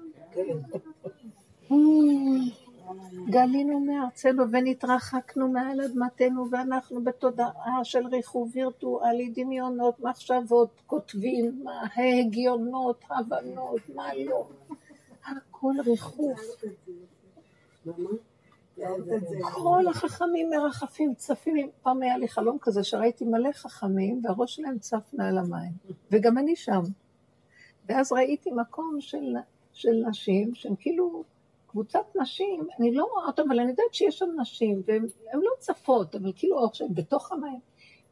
גלינו מארצנו ונתרחקנו מעל אדמתנו ואנחנו בתודעה של ריחוב וירטואלי, דמיונות, מחשבות, כותבים, מה ההגיונות, הבנות, מה לא. הכל ריחוף. כל החכמים מרחפים, צפים, פעם היה לי חלום כזה שראיתי מלא חכמים והראש שלהם צף מעל המים, וגם אני שם. ואז ראיתי מקום של, של נשים שהן כאילו קבוצת נשים, אני לא רואה אותן, אבל אני יודעת שיש שם נשים, והן לא צפות, אבל כאילו שהן בתוך המים.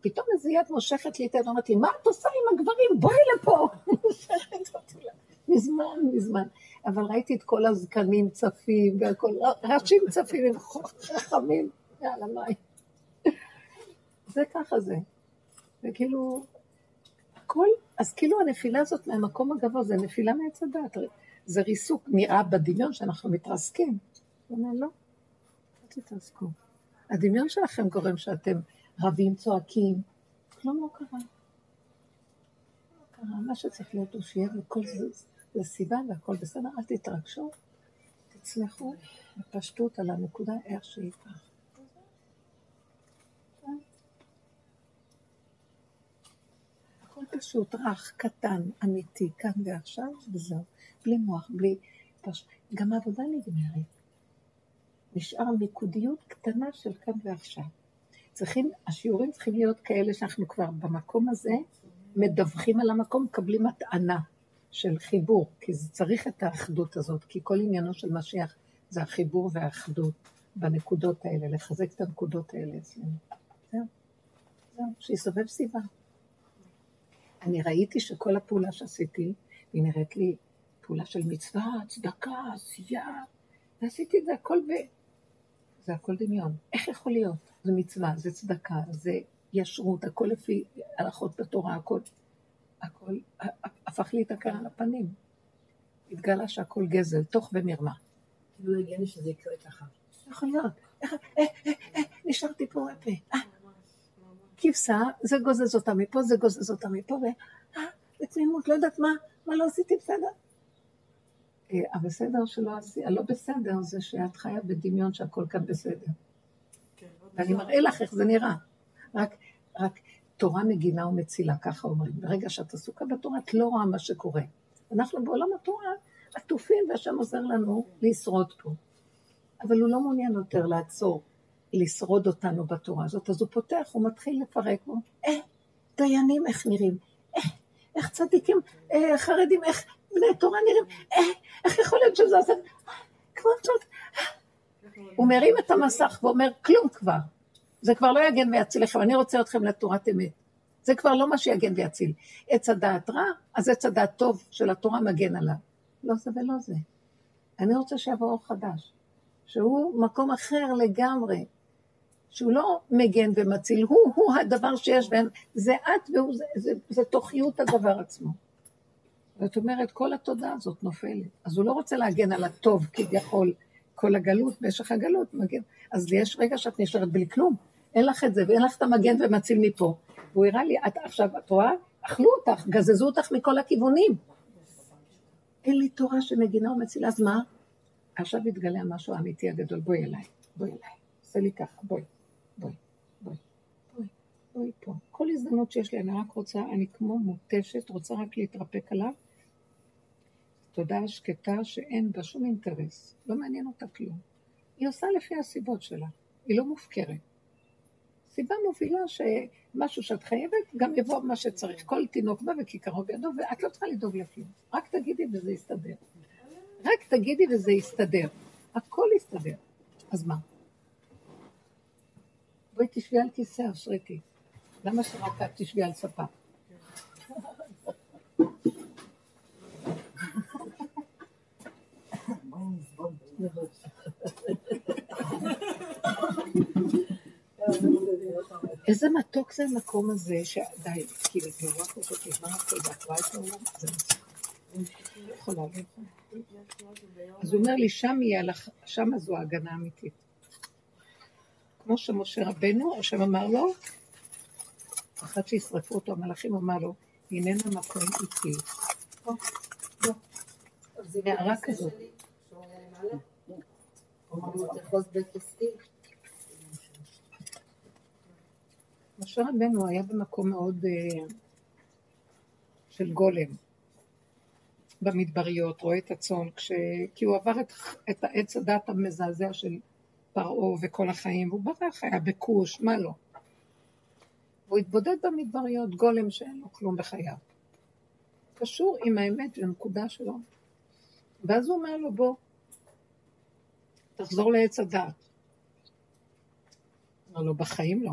פתאום איזו יד מושכת לי את היד, אומרת לי, מה את עושה עם הגברים? בואי לפה. [LAUGHS] מזמן, מזמן. אבל ראיתי את כל הזקנים צפים, והכל, ראשים צפים עם חכמים מעל המים. זה ככה זה. וכאילו, הכל, אז כאילו הנפילה הזאת מהמקום הגבוה, זה נפילה מעץ הדת. זה ריסוק, נראה בדמיון שאנחנו מתרסקים. הוא אומר, לא, אל תתרסקו. הדמיון שלכם גורם שאתם רבים, צועקים, כלום לא קרה. לא קרה, מה שצריך להיות הוא שיהיה וכל זה, זה סיבה והכל בסדר, אל תתרגשו, תצמחו בפשטות על הנקודה איך שהיא כך. הכל פשוט, רך, קטן, אמיתי, כאן ועכשיו, וזהו. בלי מוח, בלי... פש... גם העבודה נגמרת. נשאר מיקודיות קטנה של כאן ועכשיו. צריכים, השיעורים צריכים להיות כאלה שאנחנו כבר במקום הזה, מדווחים על המקום, מקבלים הטענה של חיבור, כי זה צריך את האחדות הזאת, כי כל עניינו של משיח זה החיבור והאחדות בנקודות האלה, לחזק את הנקודות האלה אצלנו. זהו, זהו, שיסובב סיבה. אני ראיתי שכל הפעולה שעשיתי, היא נראית לי פעולה של מצווה, צדקה, עשייה, ועשיתי את זה הכל ב... זה הכל דמיון. איך יכול להיות? זה מצווה, זה צדקה, זה ישרות, הכל לפי הלכות בתורה, הכל, הכל הפך הקר על הפנים. התגלה שהכל גזל, תוך ומרמה. כאילו לא הגיוני שזה יקרה ככה. יכול להיות. אה, אה, אה, נשארתי פה פה. אה, כבשה, זה גוזז אותה מפה, זה גוזז אותה מפה, ו... בתמימות, לא יודעת מה, מה לא עשיתי בסדר. הבסדר שלא עשי, הלא בסדר זה שאת חיה בדמיון שהכל כאן בסדר. כן, ואני. מראה לך איך זה נראה. רק רק תורה מגינה ומצילה, ככה אומרים. ברגע שאת עסוקה בתורה, את לא רואה מה שקורה. אנחנו בעולם התורה עטופים, והשם עוזר לנו לשרוד פה. אבל הוא לא מעוניין יותר לעצור, לשרוד אותנו בתורה הזאת. אז הוא פותח, הוא מתחיל לפרק, הוא אה, דיינים איך נראים, אה, איך צדיקים, אה, חרדים, איך בני תורה נראים, אה, איך יכול להיות שזה עושה, אה, כמו זאת. הוא מרים את המסך ואומר, כלום כבר. זה כבר לא יגן ויציל לכם, אני רוצה אתכם לתורת אמת. זה כבר לא מה שיגן ויציל. עץ הדעת רע, אז עץ הדעת טוב של התורה מגן עליו. לא זה ולא זה. אני רוצה שיבוא אור חדש, שהוא מקום אחר לגמרי, שהוא לא מגן ומציל, הוא, הוא הדבר שיש בהם, זה את והוא, זה, זה, זה תוכיות הדבר עצמו. זאת אומרת, כל התודעה הזאת נופלת. אז הוא לא רוצה להגן על הטוב כביכול, כל הגלות, במשך הגלות מגן. אז יש רגע שאת נשארת בלי כלום, אין לך את זה, ואין לך את המגן ומציל מפה. והוא הראה לי, את, עכשיו, את רואה? אכלו אותך, גזזו אותך מכל הכיוונים. אין לי תורה שמגינה ומצילה, אז מה? עכשיו יתגלה המשהו האמיתי הגדול, בואי אליי, בואי אליי, עושה לי ככה, בואי, בואי, בואי, בואי, בואי פה. כל הזדמנות שיש לי, אני רק רוצה, אני כמו מותשת, רוצה רק להתרפק עליו. תודעה שקטה שאין בה שום אינטרס, לא מעניין אותה כלום. היא עושה לפי הסיבות שלה, היא לא מופקרת. סיבה מובילה שמשהו שאת חייבת, גם יבוא מה שצריך. כל תינוק בא וכיכרו בידו, ואת לא צריכה לדאוג לכלום. רק תגידי וזה יסתדר. רק תגידי וזה יסתדר. הכל יסתדר. אז מה? בואי תשבי על כיסא, אשריתי. למה שרק את תשבי על ספה? איזה מתוק זה המקום הזה, שדי, כאילו, את נורא כזאת, מה הכל, ואת רואה את העולם, זה לא יכולה אז הוא אומר לי, שם יהיה לך, שמה זו ההגנה האמיתית. כמו שמשה רבנו, השם אמר לו, אחת שישרפו אותו, המלאכים אמר לו, הננה מקום איתי. נערה כזאת. משה רבנו היה במקום מאוד אה, של גולם, במדבריות, רואה את הצאן, כש... כי הוא עבר את, את העץ הדת המזעזע של פרעה וכל החיים, והוא ברח, היה בכוש, מה לא. והוא התבודד במדבריות, גולם שאין לו כלום בחייו. קשור עם האמת לנקודה שלו. ואז הוא אומר לו, בוא, תחזור לעץ הדעת. אמר לו, בחיים לא.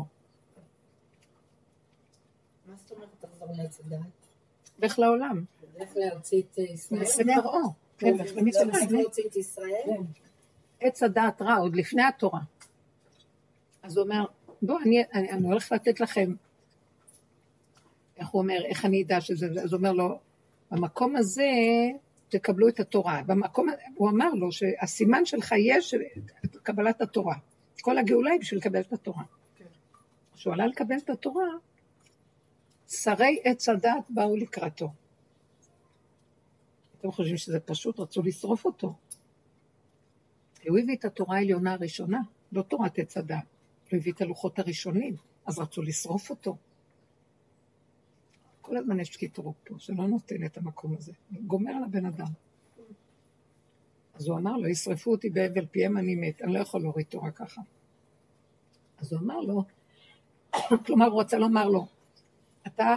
מה זאת אומרת תחזור לעץ הדעת? לך לעולם. לך להוציא את ישראל? לפני פרעה. כן, להוציא את ישראל? עץ הדעת רע, עוד לפני התורה. אז הוא אומר, בוא, אני, אני, אני הולך לתת לכם, איך הוא אומר, איך אני אדע שזה, אז הוא אומר לו, במקום הזה תקבלו את התורה. במקום, הוא אמר לו שהסימן שלך יש קבלת התורה. כל הגאולה היא בשביל לקבל את התורה. כשהוא עלה לקבל את התורה, שרי עץ הדת באו לקראתו. אתם חושבים שזה פשוט? רצו לשרוף אותו. הוא הביא את התורה העליונה הראשונה, לא תורת עץ הדת. הוא הביא את הלוחות הראשונים, אז רצו לשרוף אותו. כל הזמן יש קטרוג פה, שלא נותן את המקום הזה. גומר על הבן אדם. אז הוא אמר לו, ישרפו אותי בהבל פיהם אני מת, אני לא יכול להוריד תורה ככה. אז הוא אמר לו, [COUGHS] כלומר הוא רצה לומר לו, אתה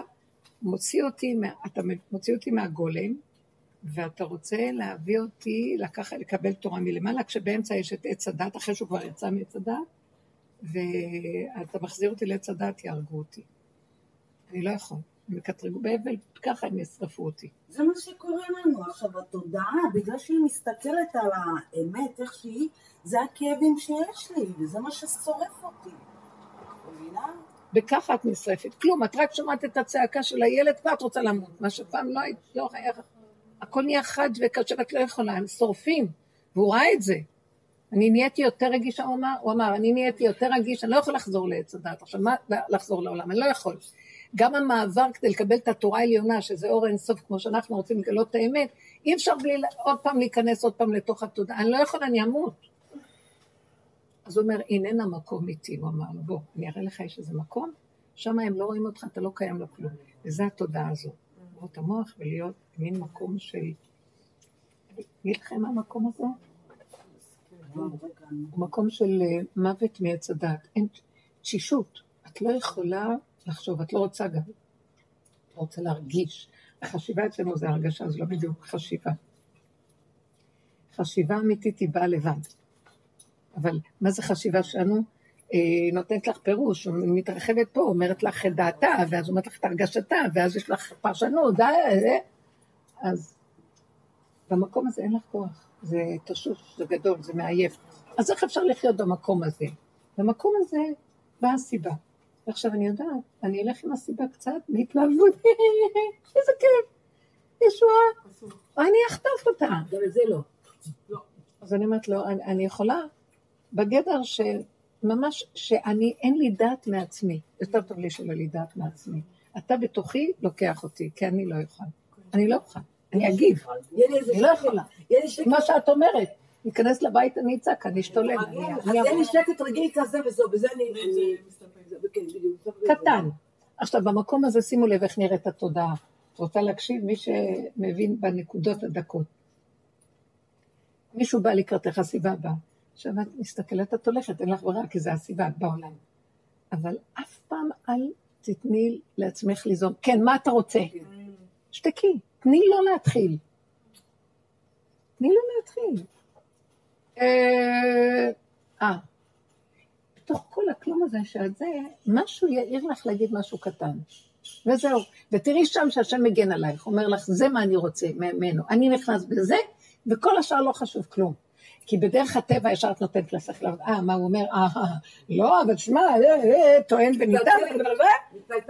מוציא אותי, אתה מוציא אותי מהגולם, ואתה רוצה להביא אותי לקח, לקבל תורה מלמעלה, כשבאמצע יש את עץ הדת, אחרי שהוא כבר יצא מעץ הדת, ואתה מחזיר אותי לעץ הדת, יהרגו אותי. אני לא יכול. הם יקטרגו בהבל, ככה הם ישרפו אותי. זה מה שקורה לנו. עכשיו, התודעה, בגלל שהיא מסתכלת על האמת, איך שהיא, זה הכאבים שיש לי, וזה מה ששורף אותי. מבינה? וככה את נשרפת. כלום, את רק שומעת את הצעקה של הילד, כבר את רוצה למות. מה שפעם לא היית, לא היה... הכל נהיה חד וקשה, ואת לא יכולה, הם שורפים. והוא ראה את זה. אני נהייתי יותר רגישה, הוא אמר, הוא אמר, אני נהייתי יותר רגיש, אני לא יכול לחזור לעץ הדת. עכשיו, מה לחזור לעולם? אני לא יכול. גם המעבר כדי לקבל את התורה העליונה, שזה אור אינסוף, כמו שאנחנו רוצים לגלות את האמת, אי אפשר בלי עוד פעם להיכנס עוד פעם לתוך התודעה. אני לא יכול, אני אמות. אז הוא אומר, הננה מקום איתי, הוא אמר לו, בוא, אני אראה לך, יש איזה מקום שם הם לא רואים אותך, אתה לא קיים לו כלום. וזה התודעה הזו. לראות המוח ולהיות מין מקום של... אגיד לכם המקום הזה? הוא מקום של אה, מוות מעץ הדעת. אין תשישות. את לא יכולה לחשוב, את לא רוצה גם. את לא רוצה להרגיש. החשיבה אצלנו זה הרגשה, זה לא בדיוק חשיבה. חשיבה אמיתית היא באה לבד. אבל מה זה חשיבה שלנו? היא נותנת לך פירוש, מתרחבת פה, אומרת לך את דעתה, ואז אומרת לך את הרגשתה, ואז יש לך פרשנות, די, זה. אז במקום הזה אין לך כוח, זה תשוש, זה גדול, זה מעייף. אז איך אפשר לחיות במקום הזה? במקום הזה באה הסיבה. ועכשיו אני יודעת, אני אלך עם הסיבה קצת בהתלהבות, [LAUGHS] איזה כיף, ישועה, אני אחטוף אותה. גם את זה לא. אז אני אומרת לו, אני, אני יכולה בגדר של ממש, שאני, אין לי דעת מעצמי. יותר טוב לי שלא לי דעת מעצמי. אתה בתוכי לוקח אותי, כי אני לא אוכל. אני לא אוכל. אני אגיב. אני לא יכולה. מה שאת אומרת, ניכנס לבית, אני אצעק, אני אשתולל. אז אני יהיה לי שקט רגיל כזה וזהו, בזה אני... כן. קטן. עכשיו, במקום הזה שימו לב איך נראית התודעה. את רוצה להקשיב? מי שמבין בנקודות הדקות. מישהו בא לקראתך, הסיבה באה. עכשיו את מסתכלת, את הולכת, אין לך ברירה, כי זה הסיבה, את בעולם. אבל אף פעם אל תתני לעצמך ליזום. כן, מה אתה רוצה? שתקי, תני לו להתחיל. תני לו להתחיל. אה, אה, בתוך כל הכלום הזה שאת זה, משהו יעיר לך להגיד משהו קטן. וזהו. ותראי שם שהשם מגן עלייך, אומר לך, זה מה אני רוצה ממנו. אני נכנס בזה, וכל השאר לא חשוב כלום. כי בדרך הטבע ישר את נותנת לשכל, אה, מה הוא אומר? אה, אה, לא, אבל שמע, אה, אה, טוען אותי,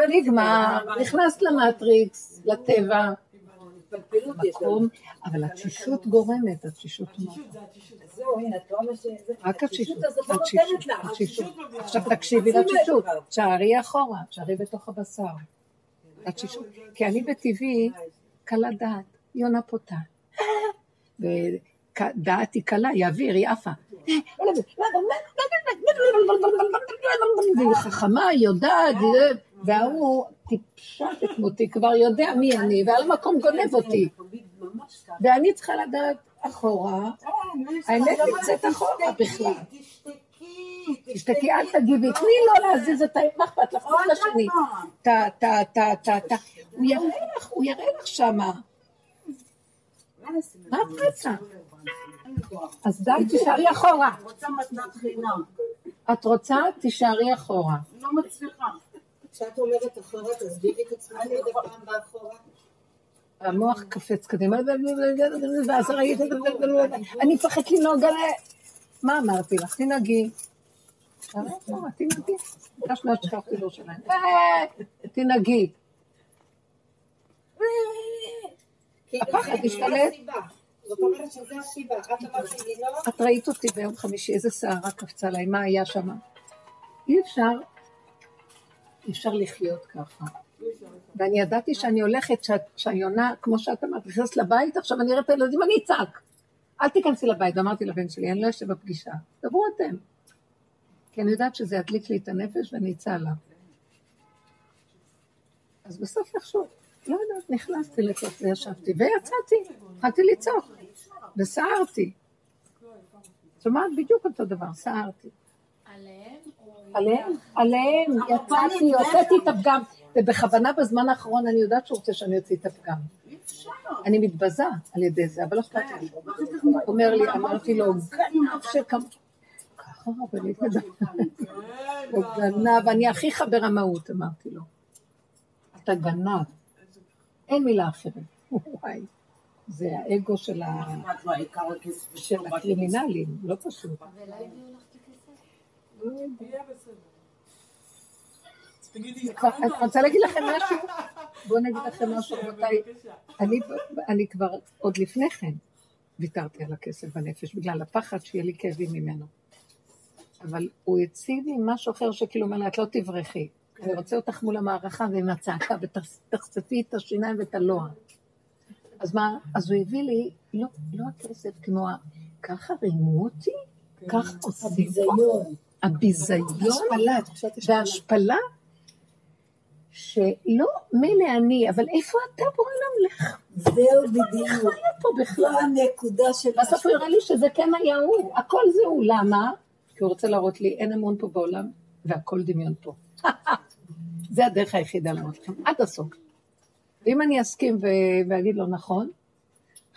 נגמר, נכנס למטריקס, לטבע. מקום, אבל התשישות גורמת, התשישות מאוד. התשישות זה התשישות. זהו, הנה, את רואה מה ש... זה- רק התשישות, לא התשישות. מביאה. עכשיו תקשיבי לתשישות. תשארי אחורה, תשארי בתוך הבשר. התשישות, כי אני בטבעי קלה דעת, יונה פותה. ודעת היא קלה, היא אוויר, היא עפה. והיא חכמה, היא יודעת, וההוא טיפשה כמותי, כבר יודע מי אני, ועל המקום גונב אותי. ואני צריכה לדעת אחורה, האמת נמצאת אחורה בכלל. תשתקי, אל תגיבי, תני לו להזיז את ה... מה אכפת לך? עוד לשני. טה, טה, טה, טה, טה. הוא יראה לך, הוא יראה לך שמה. מה את רצה? אז די, תישארי אחורה. רוצה מתנת חינם. את רוצה, תישארי אחורה. לא מצליחה. כשאת אומרת אחורה, תסבירי את עצמך עוד פעם באחורה. המוח קפץ קדימה, ואז ראית, אני מפחד לנהוג על... מה אמרתי לך? תנהגי. תנהגי. ביקשנו עד שכחתי לו שלהם. תנהגי. כאילו, הפחד זה השתלט. לא הסיבה. זאת אומרת שזה הסיבה. את אמרת לי לא, את ראית אותי ביום חמישי, איזה שערה קפצה עליי, מה היה שם? אי אפשר, אי אפשר לחיות ככה. ואני ידעתי שאני הולכת, שה- שהיונה, כמו שאת אמרת, נכנסת לבית, עכשיו אני אראה את הילדים, אני אצעק. אל תיכנסי לבית, ואמרתי לבן שלי, אני לא יושב בפגישה, דברו אתם. כי אני יודעת שזה ידליק לי את הנפש ואני אצא עליו. אז בסוף איכשהו, לא יודעת, נכנסתי לתוך זה, ישבתי, ויצאתי, התחלתי לצעוק, וסערתי. שומעת בדיוק אותו דבר, סערתי. עליהם. עליהם, יצאתי, הוצאתי את הפגם, ובכוונה בזמן האחרון אני יודעת שהוא רוצה שאני אוציא את הפגם. אני מתבזה על ידי זה, אבל לא אכפת לי. הוא אומר לי, אמרתי לו, גנב שכם... ככה רבנית. הוא גנב, אני אחיך ברמאות, אמרתי לו. אתה גנב. אין מילה אחרת. וואי, זה האגו של. הקרימינלים, לא פשוט. כבר- אני רוצה להגיד לכם משהו? בואו נגיד לכם משהו, רבותיי. אני, כבר, עוד לפני כן, ויתרתי על הכסף בנפש, בגלל הפחד שיהיה לי כאבים ממנו. אבל הוא הציב לי משהו אחר שכאילו אומר לה, את לא תברחי. אני רוצה אותך מול המערכה ועם הצעקה, ותחשפי את השיניים ואת הלוע. אז מה, אז הוא הביא לי, לא, לא הכסף, כמו, ככה רימו אותי? ככה עושים פה? הביזיון. וההשפלה, שלא, מילא אני, אבל איפה אתה בורא לך? זהו בדיוק. חיה פה זו בכלל. הנקודה של... בסוף הוא הראה לי שזה כן היה הוא, הכל זה הוא, למה? כי הוא רוצה להראות לי, אין אמון פה בעולם, והכל דמיון פה. [LAUGHS] זה הדרך היחידה להראות לכם, עד הסוף. ואם אני אסכים ו- ואגיד לו נכון,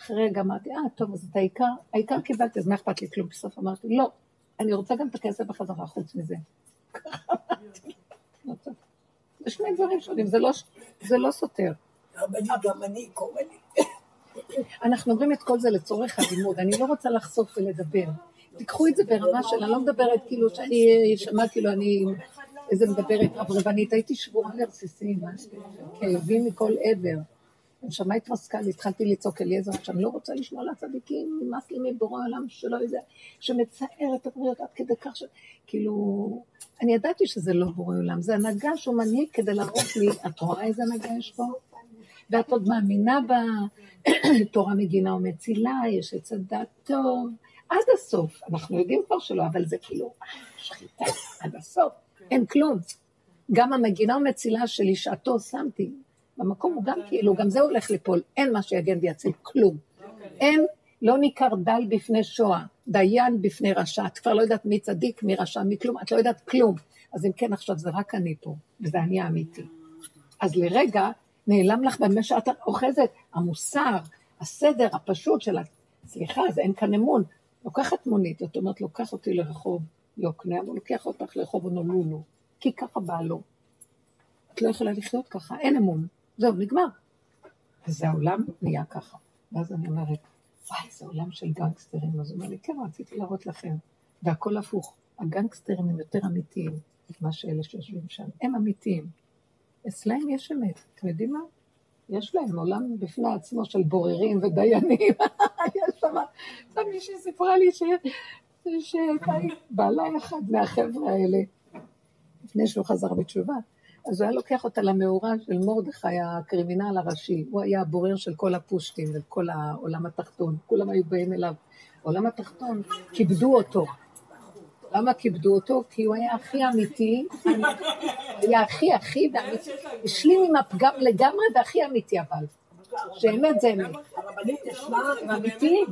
אחרי רגע אמרתי, אה, טוב, אז את העיקר, העיקר קיבלתי, אז מה אכפת לי כלום? בסוף אמרתי, לא, אני רוצה גם את הכסף בחזרה חוץ מזה. [LAUGHS] זה שני דברים שונים, זה לא, זה לא סותר. גם אני קורא לי. [LAUGHS] אנחנו אומרים את כל זה לצורך הלימוד, אני לא רוצה לחשוף ולדבר. תיקחו את זה ברמה של, אני לא מדברת כאילו שאני אשמע כאילו אני איזה מדברת רברבנית, הייתי שבורה לרסיסים, כאבים מכל עבר. הנשמה התרסקה לי, התחלתי לצעוק אליעזר, שאני לא רוצה לשמוע על הצדיקים, נמאס לי מבורא עולם שלא יודע, שמצער את הבריות עד כדי כך ש... כאילו, אני ידעתי שזה לא בורא עולם, זה הנהגה שהוא מנהיג כדי להראות לי, את רואה איזה הנהגה יש פה? ואת עוד מאמינה בה, [CLEARS THROAT] תורה מגינה ומצילה, יש עץ הדת טוב, עד הסוף. אנחנו יודעים כבר שלא, אבל זה כאילו, אה, שחיטה, עד הסוף, אין כלום. גם המגינה ומצילה שלי שעתו שמתי, במקום הוא גם כאילו, גם זה הולך ליפול, אין מה שיגן ויציל, כלום. אין, לא ניכר דל בפני שואה, דיין בפני רשע, את כבר לא יודעת מי צדיק, מי רשע, מי כלום, את לא יודעת כלום. אז אם כן, עכשיו זה רק אני פה, וזה אני האמיתי. אז לרגע נעלם לך במה שאת אוחזת, המוסר, הסדר הפשוט של ה... סליחה, אז אין כאן אמון. לוקחת מונית, זאת אומרת, לוקח אותי לרחוב יוקנעם, הוא לוקח אותך לרחוב הונולולו, כי ככה בא לו. את לא יכולה לחיות ככה, אין אמון. זהו, נגמר. וזה העולם נהיה ככה. ואז אני אומרת, וואי, זה עולם של גנגסטרים. אז הוא אומר לי, כן, רציתי להראות לכם. והכל הפוך. הגנגסטרים הם יותר אמיתיים ממה שאלה שיושבים שם. הם אמיתיים. אצלהם יש אמת. אתם יודעים מה? יש להם עולם בפני עצמו של בוררים ודיינים. [LAUGHS] יש שם, מישהי סיפרה לי ש... שהייתה בעלה אחד מהחבר'ה האלה, לפני שהוא חזר בתשובה, אז הוא היה לוקח אותה למאורה של מרדכי, הקרימינל הראשי. הוא היה הבורר של כל הפושטים וכל העולם התחתון. כולם היו באים אליו. העולם התחתון, כיבדו אותו. למה כיבדו אותו? כי הוא היה הכי אמיתי, היה הכי הכי ואמיתי, השלים עם הפגם לגמרי והכי אמיתי אבל. שאמת זה אמת. הרבנית ישנה, אמיתיים.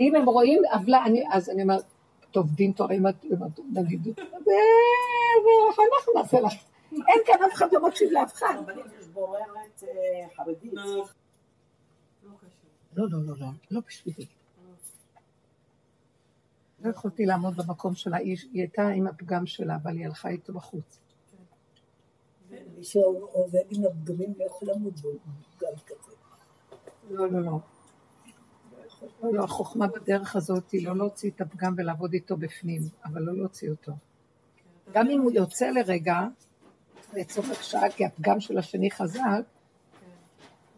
אם הם רואים עוולה, אז אני אומרת, טוב, דין תורה, אם את, אם את נגיד, ואיך אנחנו נעשה לך? אין כאן אף אחד לא מקשיב לאף אחד. אה. לא. לא, לא, לא, לא, לא בשבילי. לא יכולתי לעמוד במקום שלה, היא היא הייתה עם הפגם שלה, אבל היא הלכה איתו בחוץ. מי שעובד עם הפגמים לא יכול לעמוד בו, גם כזה. לא, לא, לא. לא, לא, החוכמה בדרך הזאת היא לא להוציא את הפגם ולעבוד איתו בפנים, אבל לא להוציא אותו. גם אם הוא יוצא לרגע, לצורך שעה, כי הפגם של השני חזק,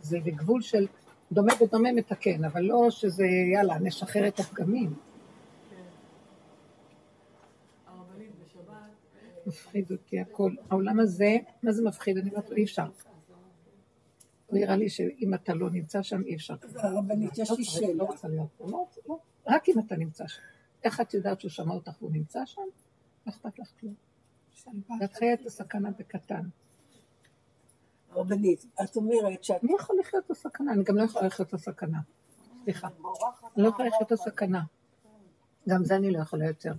זה בגבול של דומה ודומה מתקן, אבל לא שזה, יאללה, נשחרר את הפגמים. אה, מפחיד אותי הכל. העולם הזה, מה זה מפחיד? אני אומרת אי אפשר. הוא הראה לי שאם אתה לא נמצא שם, אי אפר. הרבנית, יש לי שאלה. לא רוצה להיות. לא רוצה, לא. רק אם אתה נמצא שם. איך את יודעת שהוא שמע אותך והוא נמצא שם? לא אכפת לך כלום. ואת חיה את הסכנה בקטן. הרבנית, את אומרת שאת מי יכול לחיות את הסכנה? אני גם לא יכולה לחיות את הסכנה. סליחה. אני לא יכולה לחיות את הסכנה. גם זה אני לא יכולה יותר.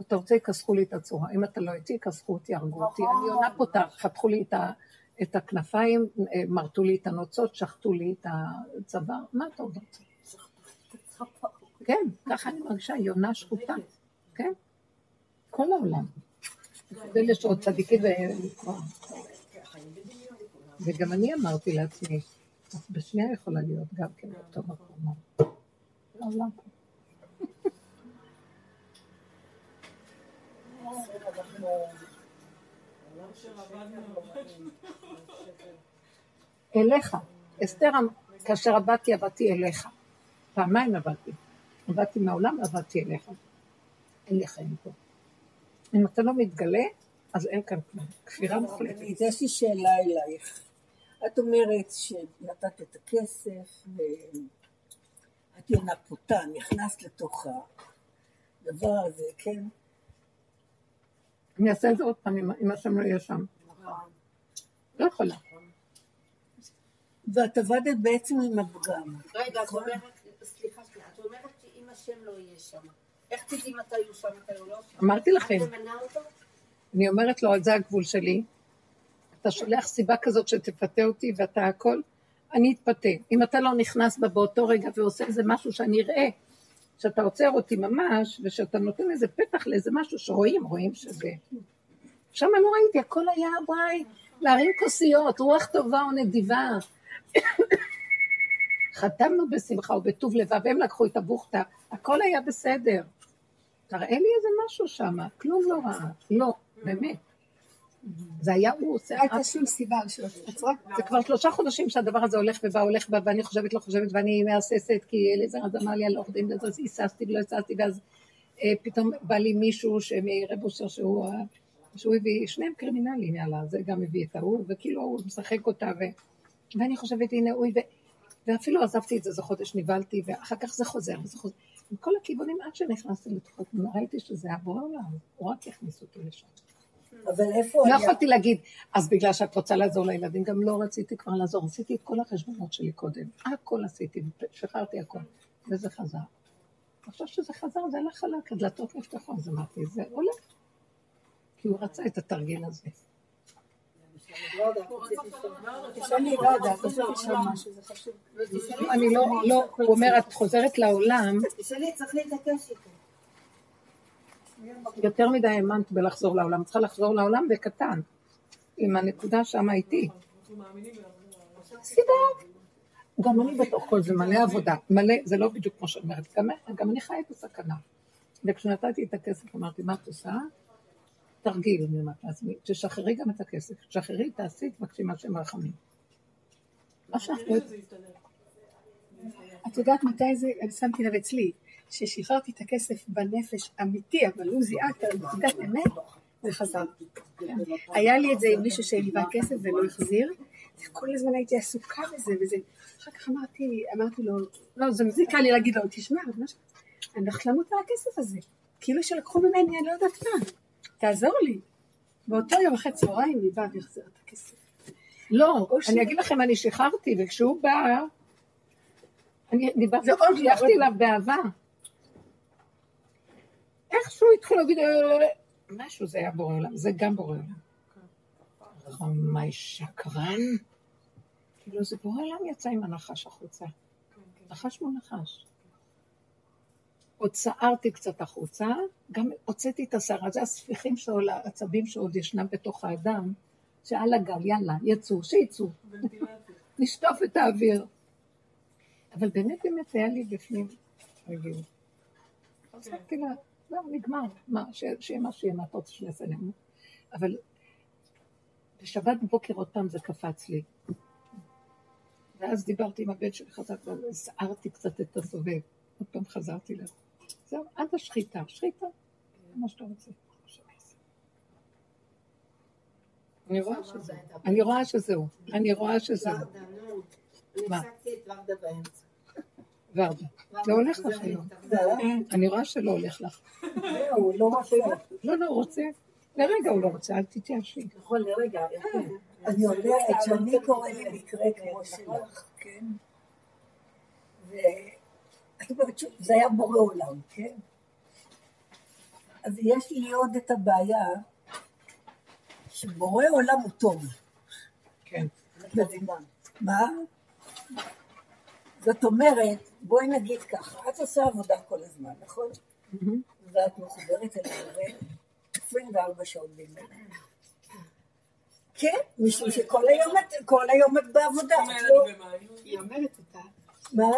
אתה רוצה, יכסחו לי את הצורה. אם אתה לא איתי, יכסחו אותי, הרגו אותי. אני עונה פה, חתכו לי את ה- את הכנפיים, אה, מרטו לי את הנוצות, שחטו לי את הצוואר. מה אתה עוד רוצה? כן, ככה אני מרגישה, יונה שחוטה. כן, כל העולם. ואלה שעוד צדיקים ו... וגם אני אמרתי לעצמי, את בשנייה יכולה להיות גם כן באותו מקום. העולם. [LAUGHS] עולם שרבדנו, אליך. אסתר, כאשר עבדתי, עבדתי אליך. פעמיים עבדתי. עבדתי מהעולם, עבדתי אליך. אין לי חיים פה. אם אתה לא מתגלה, אז אין כאן כלום. כפירה מוחלטת. יש לי שאלה אלייך. את אומרת שנתת את הכסף, ואת יונה פותה, נכנסת לתוך הדבר הזה, כן? אני אעשה את זה עוד פעם, אם- אם השם לא יהיה שם. לא יכולה. ואת עבדת בעצם עם הפגם. רגע, את אומרת, סליחה, סליחה, את אומרת שאם השם לא יהיה שם, איך תדעי מתי הוא שם, מתי הוא לא שם? אמרתי לכם, את ממנה אותו? אני אומרת לו, זה הגבול שלי. אתה שולח סיבה כזאת שתפתה אותי ואתה הכל, אני אתפתה. אם אתה לא נכנס בה באותו רגע ועושה איזה משהו שאני אראה, שאתה עוצר אותי ממש, ושאתה נותן איזה פתח לאיזה משהו שרואים, רואים שזה... שם לא ראיתי, הכל היה וואי, להרים כוסיות, רוח טובה ונדיבה. חתמנו בשמחה ובטוב לבב, הם לקחו את הבוכתה, הכל היה בסדר. תראה לי איזה משהו שם, כלום לא רע, לא, באמת. זה היה הוא עושה, לא הייתה שום סיבה תעצרה. זה כבר שלושה חודשים שהדבר הזה הולך ובא, הולך ובא, ואני חושבת, לא חושבת, ואני מהססת, כי אליעזר אז אמר לי על עורך דין, אז היססתי ולא היססתי, ואז אה, פתאום בא לי מישהו מרב אושר שהוא, שהוא הביא, שניהם קרימינלים, יאללה, זה גם הביא את ההוא, וכאילו הוא משחק אותה, ו, ואני חושבת, הנה, אוי, ו, ואפילו עזבתי את זה, זה חודש נבהלתי, ואחר כך זה חוזר, וזה חוזר. מכל הכיוונים, עד שנכנסתי לתוכו, ראיתי שזה היה בורא עולם, הוא רק הכניס אותי לשם. אבל איפה לא היה? יכולתי להגיד, אז בגלל שאת רוצה לעזור לילדים, גם לא רציתי כבר לעזור, עשיתי את כל החשבונות שלי קודם, הכל עשיתי, שחררתי הכל, וזה חזר. עכשיו שזה חזר, זה הלך חלק, הדלתות נפתחו, אז אמרתי, זה הולך. כי הוא רצה את התרגיל הזה. לא. אני לא, לא, הוא אומר, את חוזרת לעולם, תשאלי, צריך להתעקש איתו. יותר מדי האמנת בלחזור לעולם, צריכה לחזור לעולם בקטן, עם הנקודה שם איתי. סיבה. גם אני בתוך כל זה מלא עבודה, מלא, זה לא בדיוק כמו שאת אומרת, גם, גם אני חיה בסכנה. וכשנתתי את הכסף אמרתי, מה את עושה? תרגיל, אני אומרת לעצמי, תשחררי גם את הכסף, תשחררי, תעשי, תבקשי מהשם רחמים. מה שאנחנו. את יודעת מתי זה, אני שמתי לב אצלי, ששחררתי את הכסף בנפש אמיתי, אבל הוא זיהה את הנקודת אמת, זה חזר. היה לי את זה עם מישהו שהלווה כסף ולא החזיר, וכל הזמן הייתי עסוקה בזה וזה. אחר כך אמרתי, אמרתי לו, לא, זה מזיק לי להגיד לו, תשמע, אני הולכת למות על הכסף הזה. כאילו שלקחו ממני, אני לא יודעת מה. תעזור לי. באותו יום אחרי צהריים היא באה והחזירה את הכסף. לא, אני אגיד לכם, אני שחררתי, וכשהוא בא, אני דיברתי, לא, הלכתי עוד אליו באהבה. איכשהו התחיל להגיד, "אה, משהו זה היה בורא עולם, זה גם בורא עולם. חמי שקרן. כאילו זה בורא עולם יצא עם הנחש החוצה. נחש מול נחש. עוד צערתי קצת החוצה, גם הוצאתי את השערה, זה הספיחים שעול, העצבים שעוד ישנם בתוך האדם, שעל הגל, יאללה, יצאו, שיצאו. נשטוף את האוויר. אבל באמת באמת היה לי בפנים רגיעות. הצחקתי לה, לא, נגמר, מה, שיהיה מה שיהיה, מה אתה רוצה שאני אעשה לנו? אבל בשבת בבוקר עוד פעם זה קפץ לי. ואז דיברתי עם הבן שלי חזק, והסערתי קצת את הסובב. עוד פעם חזרתי ל... זהו, עד השחיטה, שחיטה, מה שאתה רוצה. אני רואה שזה, אני רואה שזהו, אני רואה שזהו. אני? הפסקתי את ורדה באמצע. ורדה, זה הולך לך היום. אני רואה שלא הולך לך. זהו, לא רוצה. לא, לא, הוא רוצה. לרגע הוא לא רוצה, אל תתייאשי. נכון, לרגע. אני יודעת שאני קורא לי מקרה כמו שלך, כן? ואת אומרת שוב, זה היה בורא עולם, כן? אז יש לי עוד את הבעיה שבורא עולם הוא טוב. כן. את מבינה? מה? זאת אומרת, בואי נגיד ככה, את עושה עבודה כל הזמן, נכון? ואת מחוברת אל הבורא 24 שעות ביממה. כן, משום שכל היום את, בעבודה. לא-. היא אומרת אותה, מה?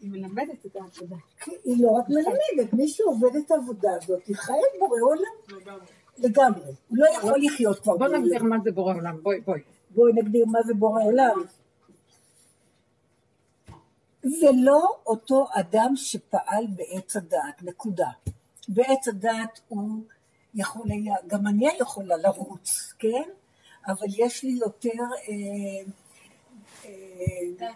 היא מלמדת את העבודה. כי היא לא רק מלמדת, מי שעובד את העבודה הזאת, היא חיה את בורא עולם לגמרי. הוא לא יכול לחיות כבר בוא בעולם. נגדיר מה זה בורא עולם, בואי, בואי. בואי נגדיר מה זה בורא עולם. זה לא אותו אדם שפעל בעץ הדעת, נקודה. בעץ הדעת הוא יכול היה, גם אני יכולה לרוץ, כן? אבל יש לי יותר אה, אה.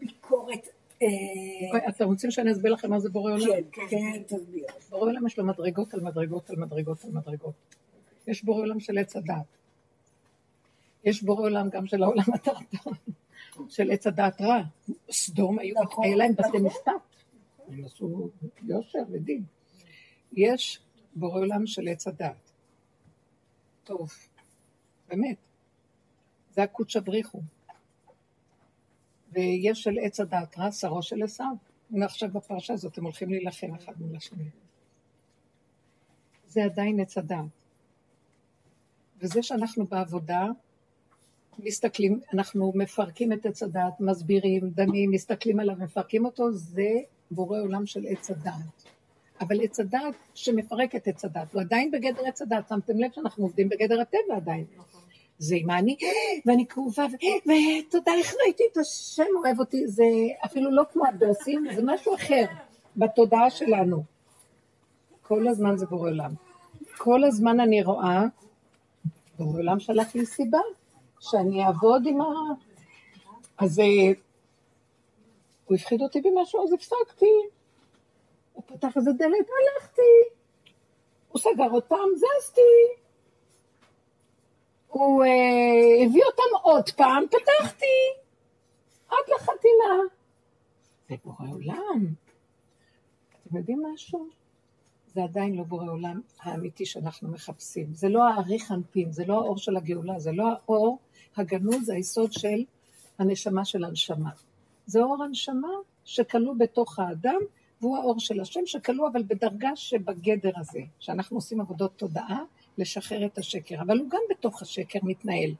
ביקורת, אה, אתם רוצים שאני אסביר לכם מה זה בורא עולם? כן, כן, תסביר. בורא עולם יש לו מדרגות על מדרגות על מדרגות על מדרגות. יש בורא עולם של עץ הדעת. יש בורא עולם גם של העולם התחתון, של עץ הדעת רע. סדום היו, נכון, להם בתי נכון. משפט. הם עשו יושר ודין. יש בורא עולם של עץ הדעת. טוב, באמת. זה הקודש הבריחו. ויש של עץ הדעת רע, שרו של עשיו. הנה עכשיו בפרשה הזאת הם הולכים להילחם אחד מול השני. זה עדיין עץ הדעת. וזה שאנחנו בעבודה, מסתכלים, אנחנו מפרקים את עץ הדעת, מסבירים, דנים, מסתכלים עליו, מפרקים אותו, זה בורא עולם של עץ הדעת. אבל עץ הדעת שמפרק את עץ הדעת, הוא עדיין בגדר עץ הדעת, שמתם לב שאנחנו עובדים בגדר הטבע עדיין. זה עם אני, ואני כאובה, ותודה, איך ראיתי את השם אוהב אותי, זה אפילו לא כמו הדוסים, זה משהו אחר בתודעה שלנו. כל הזמן זה בורא עולם. כל הזמן אני רואה, בורא עולם שלח לי סיבה, שאני אעבוד עם ה... אז אה, הוא הפחיד אותי במשהו, אז הפסקתי. הוא פתח איזה דלת, הלכתי. הוא סגר אותם, זזתי. הוא אה, הביא אותם עוד פעם, פתחתי. עד לחתימה. זה בורא עולם. אתם יודעים משהו? זה עדיין לא בורא עולם האמיתי שאנחנו מחפשים. זה לא האריך אנפין, זה לא האור של הגאולה, זה לא האור הגנוז, זה היסוד של הנשמה של הנשמה. זה אור הנשמה שכלוא בתוך האדם, והוא האור של השם שכלוא אבל בדרגה שבגדר הזה, שאנחנו עושים עבודות תודעה, לשחרר את השקר. אבל הוא גם בתוך השקר מתנהל,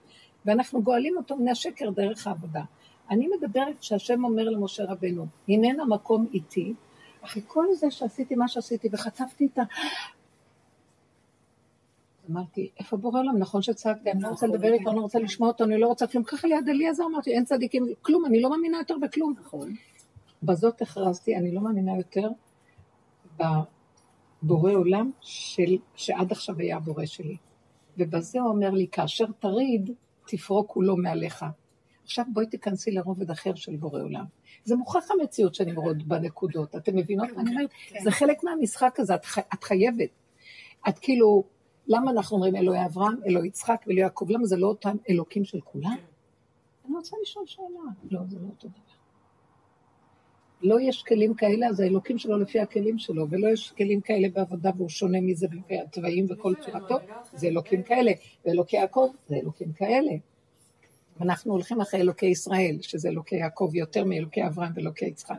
ואנחנו גואלים אותו מן השקר דרך העבודה. אני מדברת שהשם אומר למשה רבנו, הננה מקום איתי, אחרי כל זה שעשיתי מה שעשיתי וחטפתי את ה... אמרתי, איפה בורא עולם? נכון שצעקתי, אני לא רוצה לדבר איתו, אני לא רוצה לשמוע אותו, אני לא רוצה כלום. ככה ליד אליעזר אמרתי, אין צדיקים, כלום, אני לא מאמינה יותר בכלום. נכון. בזאת הכרזתי, אני לא מאמינה יותר בבורא עולם של, שעד עכשיו היה הבורא שלי. ובזה הוא אומר לי, כאשר תריד, תפרוק כולו מעליך. עכשיו בואי תיכנסי לרובד אחר של בורא עולם. זה מוכח המציאות שאני רואה בנקודות, אתם מבינות מה אני אומרת? זה חלק מהמשחק הזה, את, חי, את חייבת. את כאילו, למה אנחנו אומרים אלוהי אברהם, אלוהי יצחק ואלוהי יעקב, למה זה לא אותם אלוקים של כולם? אני רוצה לשאול שאלה. לא, זה לא אותו דבר. לא יש כלים כאלה, אז האלוקים שלו לפי הכלים שלו, ולא יש כלים כאלה בעבודה והוא שונה מזה והתוואים וכל צורתו, זה אלוקים כאלה, ואלוקי יעקב זה אלוקים כאלה. אנחנו הולכים אחרי אלוקי ישראל, שזה אלוקי יעקב יותר מאלוקי אברהם ואלוקי יצחק.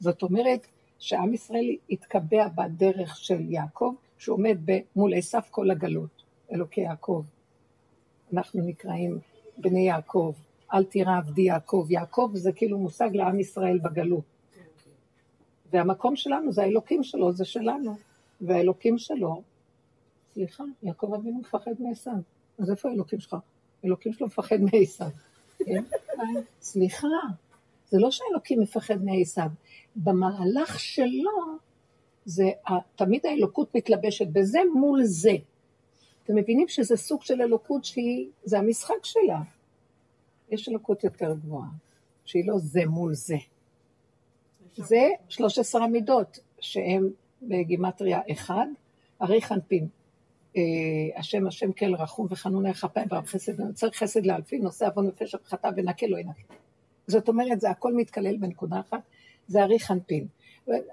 זאת אומרת שעם ישראל התקבע בדרך של יעקב, שעומד מול עשיו כל הגלות, אלוקי יעקב. אנחנו נקראים בני יעקב, אל תירא עבדי יעקב. יעקב זה כאילו מושג לעם ישראל בגלות. והמקום שלנו זה האלוקים שלו, זה שלנו. והאלוקים שלו, סליחה, יעקב אבינו מפחד מעשיו. אז איפה האלוקים שלך? אלוקים שלו מפחד מעשיו. כן? סליחה, זה לא שהאלוקים מפחד מעשיו. במהלך שלו, זה, תמיד האלוקות מתלבשת בזה מול זה. אתם מבינים שזה סוג של אלוקות שהיא, זה המשחק שלה. יש אלוקות יותר גבוהה, שהיא לא זה מול זה. זה 13 המידות, שהם בגימטריה אחד, ארי חנפין. אה, השם השם כל רחום וחנון היה כפיים ורב חסד, ונוצר חסד לאלפים, נושא עוון ופשע וחטא ונקה לא ינקה. זאת אומרת, זה הכל מתקלל בנקודה אחת, זה ארי חנפין.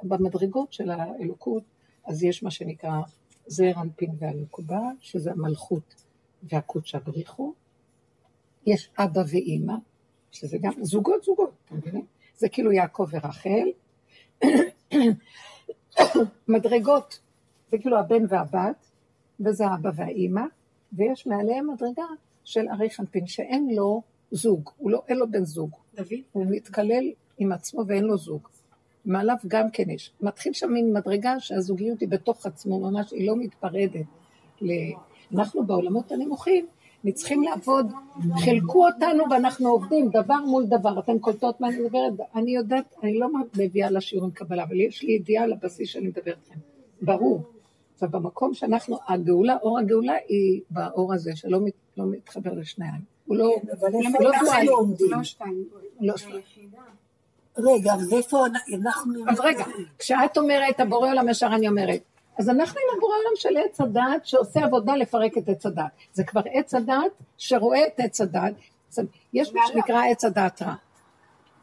במדרגות של האלוקות, אז יש מה שנקרא זעיר אנפין והנקודה, שזה המלכות והקודשא בריחו. יש אבא ואימא, שזה גם זוגות זוגות, אתם מבינים? זה כאילו יעקב ורחל. מדרגות, זה כאילו הבן והבת, וזה האבא והאימא, ויש מעליהם מדרגה של ארי חנפין, שאין לו זוג, הוא לא, אין לו בן זוג. דוד? הוא מתקלל עם עצמו ואין לו זוג. מעליו גם כן יש. מתחיל שם מין מדרגה שהזוגיות היא בתוך עצמו, ממש, היא לא מתפרדת. ל... אנחנו בעולמות הנמוכים, צריכים לעבוד, חילקו אותנו ואנחנו עובדים דבר מול דבר. אתן קולטות מה אני מדברת? אני יודעת, אני לא מביאה לשיעורים קבלה, אבל יש לי ידיעה על הבסיס שאני מדברת איתכם. ברור. ובמקום שאנחנו, הגאולה, אור הגאולה היא באור הזה, שלא מת, לא מתחבר לשניהם. הוא לא, אבל הוא איפה לא אנחנו. עומדים? לא שתיים. לא שנייה. רגע, אז איפה אנחנו... אז רגע, כשאת אומרת, הבורא עולם ישר אני אומרת, אז אנחנו עם הבורא עולם של עץ הדעת שעושה עבודה לפרק את עץ הדעת. זה כבר עץ הדעת שרואה את עץ הדעת. יש מה שנקרא עץ הדעת רע.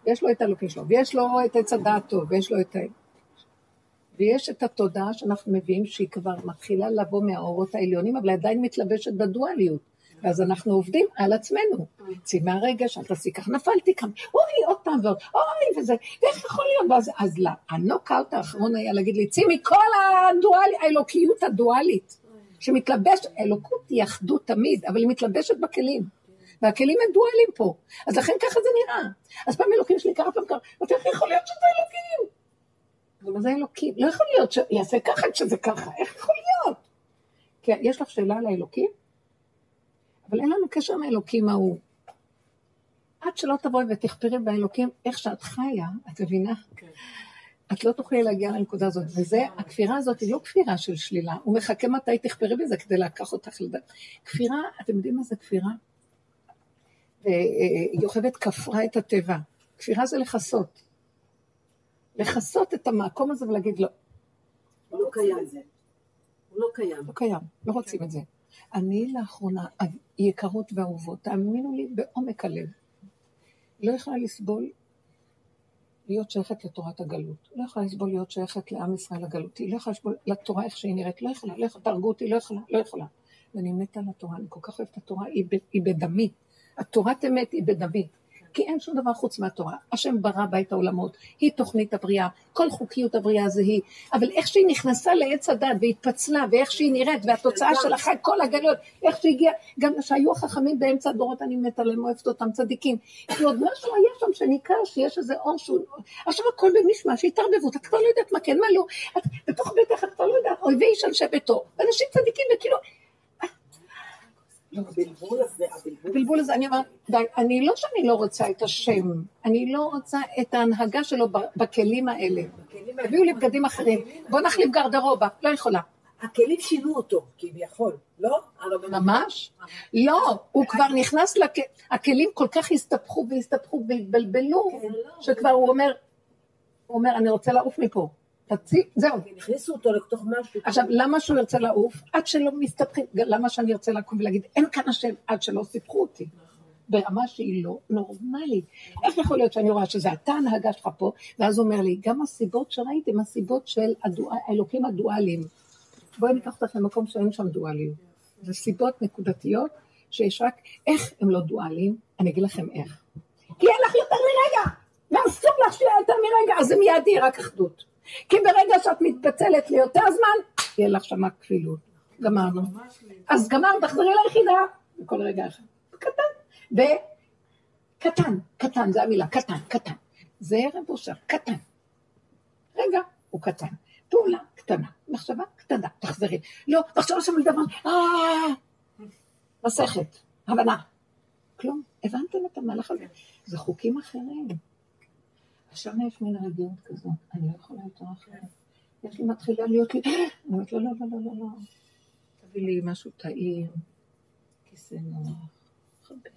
יש לו את האלוקים שלו, ויש לו את עץ הדעת טוב, ויש לו את ה... ויש את התודעה שאנחנו מביאים שהיא כבר מתחילה לבוא מהאורות העליונים, אבל עדיין מתלבשת בדואליות. ואז אנחנו עובדים על עצמנו. צאי מהרגע שאת תעשי כך, נפלתי כאן, אוי, עוד פעם ועוד, אוי, וזה, ואיך יכול להיות? ואז, אז לא, הנוקאוט האחרון היה להגיד לי, צאי מכל הדואלי, האלוקיות הדואלית, שמתלבשת, אלוקות היא אחדות תמיד, אבל היא מתלבשת בכלים. והכלים הם דואלים פה. אז לכן ככה זה נראה. אז פעם אלוקים שלי קרה פעם קרה, אמרתי, איך יכול להיות שזה אלוקים? אבל זה אלוקים? לא יכול להיות שיעשה ככה כשזה ככה, איך יכול להיות? כי יש לך שאלה על האלוקים? אבל אין לנו קשר עם האלוקים ההוא. עד שלא תבואי ותכפרי באלוקים איך שאת חיה, את מבינה? כן. את לא תוכלי להגיע לנקודה הזאת, וזה, הכפירה הזאת היא לא כפירה של שלילה, הוא מחכה מתי תכפרי בזה כדי לקח אותך לדעת. כפירה, אתם יודעים מה זה כפירה? ויוכבד כפרה את הטבע. כפירה זה לכסות. לכסות את המקום הזה ולהגיד לא. הוא לא קיים. הוא לא קיים. לא קיים, לא רוצים את זה. אני לאחרונה, יקרות ואהובות, תאמינו לי בעומק הלב, לא יכולה לסבול להיות שייכת לתורת הגלות. לא יכולה לסבול להיות שייכת לעם ישראל הגלותי. לא יכולה לסבול לתורה איך שהיא נראית. לא יכולה, לא יכולה, תהרגו אותי, לא יכולה, לא יכולה. ואני מתה על התורה, אני כל כך אוהבת את התורה, היא, היא בדמי. התורת אמת היא בדמי. כי אין שום דבר חוץ מהתורה. השם ברא בית העולמות, היא תוכנית הבריאה, כל חוקיות הבריאה זה היא, אבל איך שהיא נכנסה לעץ הדת והתפצלה, ואיך שהיא נראית, והתוצאה של אחרי כל הגלות, איך שהיא הגיעה, גם שהיו החכמים באמצע הדורות, אני מתה להם, אוהבת אותם צדיקים. כי עוד משהו היה שם שניכר שיש איזה אור שהוא... עכשיו הכל במשמע, התערבבות, את כבר לא יודעת מה כן, מה לא. את בתוך ביתך, את כבר לא יודעת, אויבי איש אנשי ביתו. אנשים צדיקים, וכאילו... הבלבול הזה, אני אומרת, די, אני לא שאני לא רוצה את השם, אני לא רוצה את ההנהגה שלו בכלים האלה. הביאו לי בגדים אחרים, בוא נחליף גרדרובה, לא יכולה. הכלים שינו אותו, כביכול, לא? ממש? לא, הוא כבר נכנס, הכלים כל כך הסתבכו והסתבכו והתבלבלו, כן, לא. שכבר הוא אומר, הוא אומר, אני רוצה לעוף מפה. תציג, זהו. הכניסו אותו לתוך משהו. עכשיו, למה שהוא ירצה לעוף? עד שלא מסתבכים, למה שאני ארצה לקום ולהגיד, אין כאן השם, עד שלא סיפחו אותי. ברמה שהיא לא נורמלית. איך יכול להיות שאני רואה שזה אתה הנהגה שלך פה, ואז הוא אומר לי, גם הסיבות שראיתם, הסיבות של האלוקים הדואליים. בואי ניקח אותך למקום שאין שם דואליות. זה סיבות נקודתיות, שיש רק, איך הם לא דואליים? אני אגיד לכם איך. כי אין לך יותר מרגע, ואסור לך שיהיה יותר מרגע, אז זה מיד יהיה רק אחדות. כי ברגע שאת מתפצלת ליותר זמן, יהיה לך שמה כפילות. גמרנו. אז גמרנו, תחזרי ליחידה, בכל רגע אחד. קטן. וקטן, קטן, זה המילה, קטן, קטן. זה רב אושר, קטן. רגע, הוא קטן. פעולה קטנה, מחשבה קטנה, תחזרי. לא, מחשבה שם לדבר, אה, מסכת, הבנה. כלום, הבנתם את המהלך הזה? זה חוקים אחרים. שם יש מין רגיעות כזאת, אני לא יכולה יותר אחרת. יש לי מתחילה להיות לי, [GASPS] אני אומרת, לא, לא, לא, לא, לא, לא. תביא לי משהו טעים, כיסא נוח, חבק.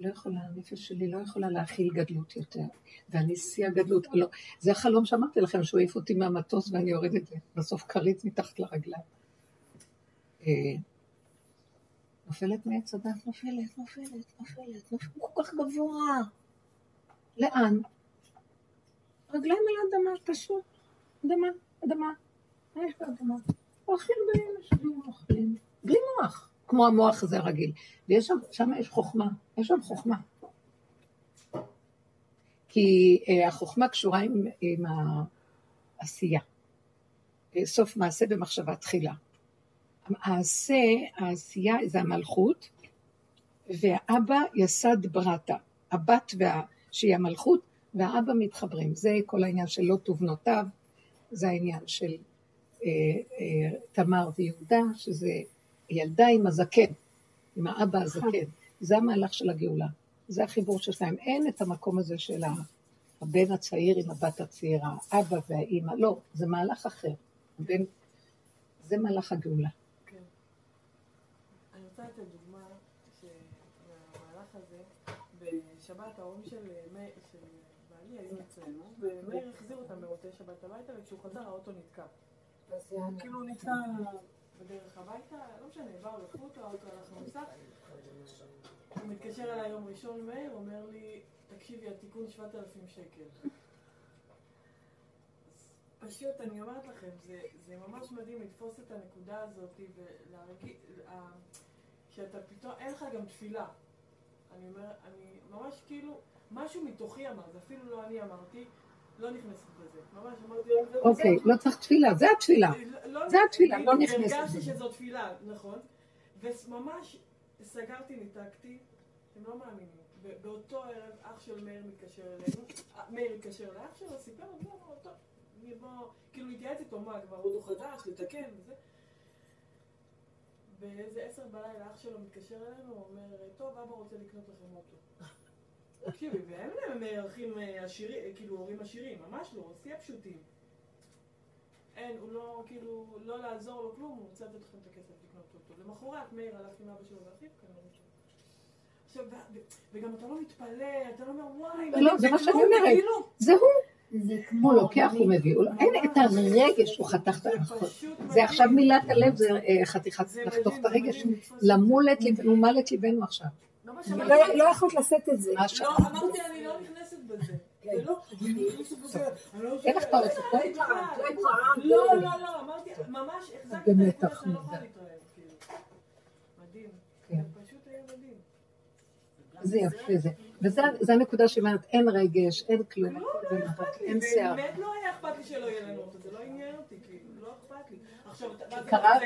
לא יכולה, הנפש שלי לא יכולה להכיל גדלות יותר. ואני שיא הגדלות. לא, זה החלום שאמרתי לכם, שהוא העיף אותי מהמטוס ואני יורדת בסוף כרית מתחת לרגליים. אה, נופלת מעץ הדת, נופלת, נופלת, נופלת, נופלת, כל כך גבוה. לאן? רגליים על האדמה, פשוט. אדמה, אדמה. מה יש באדמה? הולכים באים, יושבים, אוכלים. בלי מוח, כמו המוח הזה הרגיל. ויש שם, שם יש חוכמה, יש שם חוכמה. כי אה, החוכמה קשורה עם, עם העשייה. סוף מעשה במחשבה תחילה. העשה, העשייה זה המלכות, והאבא יסד ברטה. הבת וה... שהיא המלכות, והאבא מתחברים. זה כל העניין של לוט ובנותיו, זה העניין של אה, אה, תמר ויהודה, שזה ילדה עם הזקן, עם האבא הזקן. זה המהלך של הגאולה. זה החיבור שלהם. אין את המקום הזה של הבן הצעיר עם הבת הצעירה, האבא והאימא, לא, זה מהלך אחר. הבן, זה מהלך הגאולה. כן. אני רוצה לתת דוגמה שהמהלך הזה, בשבת ההורים של היו אצלנו, ומאיר החזיר אותם במוצאי שבת הביתה, וכשהוא חזר האוטו נתקע. כאילו הוא נתקע בדרך הביתה, לא משנה, באו, לקחו אותו, האוטו הלך למוסך. הוא מתקשר אליי יום ראשון מאיר, אומר לי, תקשיבי, התיקון 7,000 שקל. אז פשוט, אני אומרת לכם, זה, זה ממש מדהים לתפוס את הנקודה הזאת ולהרגיש, שאתה פתאום, אין לך גם תפילה. אני אומר, אני ממש כאילו, משהו מתוכי אמר, זה אפילו לא אני אמרתי, לא נכנסת בזה. ממש אמרתי, "זהו, אוקיי, זהו." לא צריך תפילה, זה התפילה. לא- זה התפילה, לא נכנסת הרגשתי בזה. שזו תפילה, נכון. וממש סגרתי, ניתקתי, אתם לא מאמינים. באותו ערב אח של מאיר מתקשר אלינו, אה, מאיר התקשר לאח שלו, סיפר לו, "לא, לא, טוב, אני בוא, כאילו התייעץ איתו, מה, כבר אוטו חדש, לתקן וזה. באיזה עשר בלילה אח שלו מתקשר אלינו, הוא אומר, טוב, אבא רוצה לקנות לכם אוטו. תקשיבי, והם הם אה, אחים אה, עשירים, אה, כאילו הורים עשירים, ממש לא, שיא הפשוטים. אין, הוא לא, כאילו, לא לעזור לו כלום, הוא רוצה לתת לכם את הכסף לקנות אותו. למחרת מאיר הלך עם אבא שלו ואחיו, כנראה. עכשיו, ו- ו- וגם אתה לא מתפלא, אתה לא אומר, וואי, לא, זה מה שאני אומרת. זה הוא. הוא כמו... לוקח, הוא מביא. לא- אין את הרגש, הוא חתך את. פשוט זה. עכשיו מילת הלב, זה אה, חתיכת, לחתוך את הרגש. למול את ליבנו, מל את ליבנו עכשיו. לא- לא יכולת לשאת את זה. לא, אמרתי, אני לא נכנסת בזה. זה לא, אני לא נכנסת בזה, אני לא אין לך בזה, לא? לא, לא, אמרתי, ממש החזקתי את הנקודה שאני לא. יכולה כאילו. מדהים. כן. זה פשוט היה מדהים. זה יפה, זה. וזה הנקודה שאומרת, אין רגש, אין כלום, לא, אין שיער. באמת לא היה אכפת לי שלא יהיה לנו זה לא עניין אותי, כאילו, לא אכפת לי.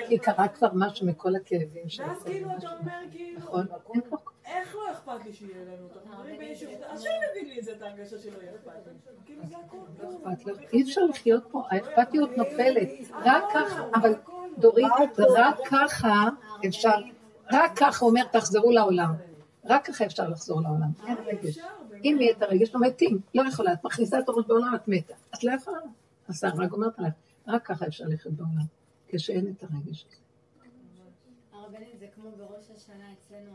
כי קרה כבר משהו מכל הכאבים שלו. ואז כאילו אתה אומר, כאילו, נכון? אין כבר איך לא אכפת לי שיהיה לנו אותו? אנחנו מדברים ביישוב, השם הביא לי את זה, את ההרגשה שלא יהיה אכפת לי. כאילו זה. לא אכפת לך. אי אפשר לחיות פה, האכפתיות נופלת. רק ככה, אבל דורית, רק ככה אפשר, רק ככה אומר, תחזרו לעולם. רק ככה אפשר לחזור לעולם. אין רגש. אם יהיה את הרגש, לא מתים. לא יכולה, את מכניסה את הראש בעולם, את מתה. את לא יכולה. אז רק אומרת עליך, רק ככה אפשר לחיות בעולם. כשאין את הרגש הזה. הרבנית זה כמו בראש השנה אצלנו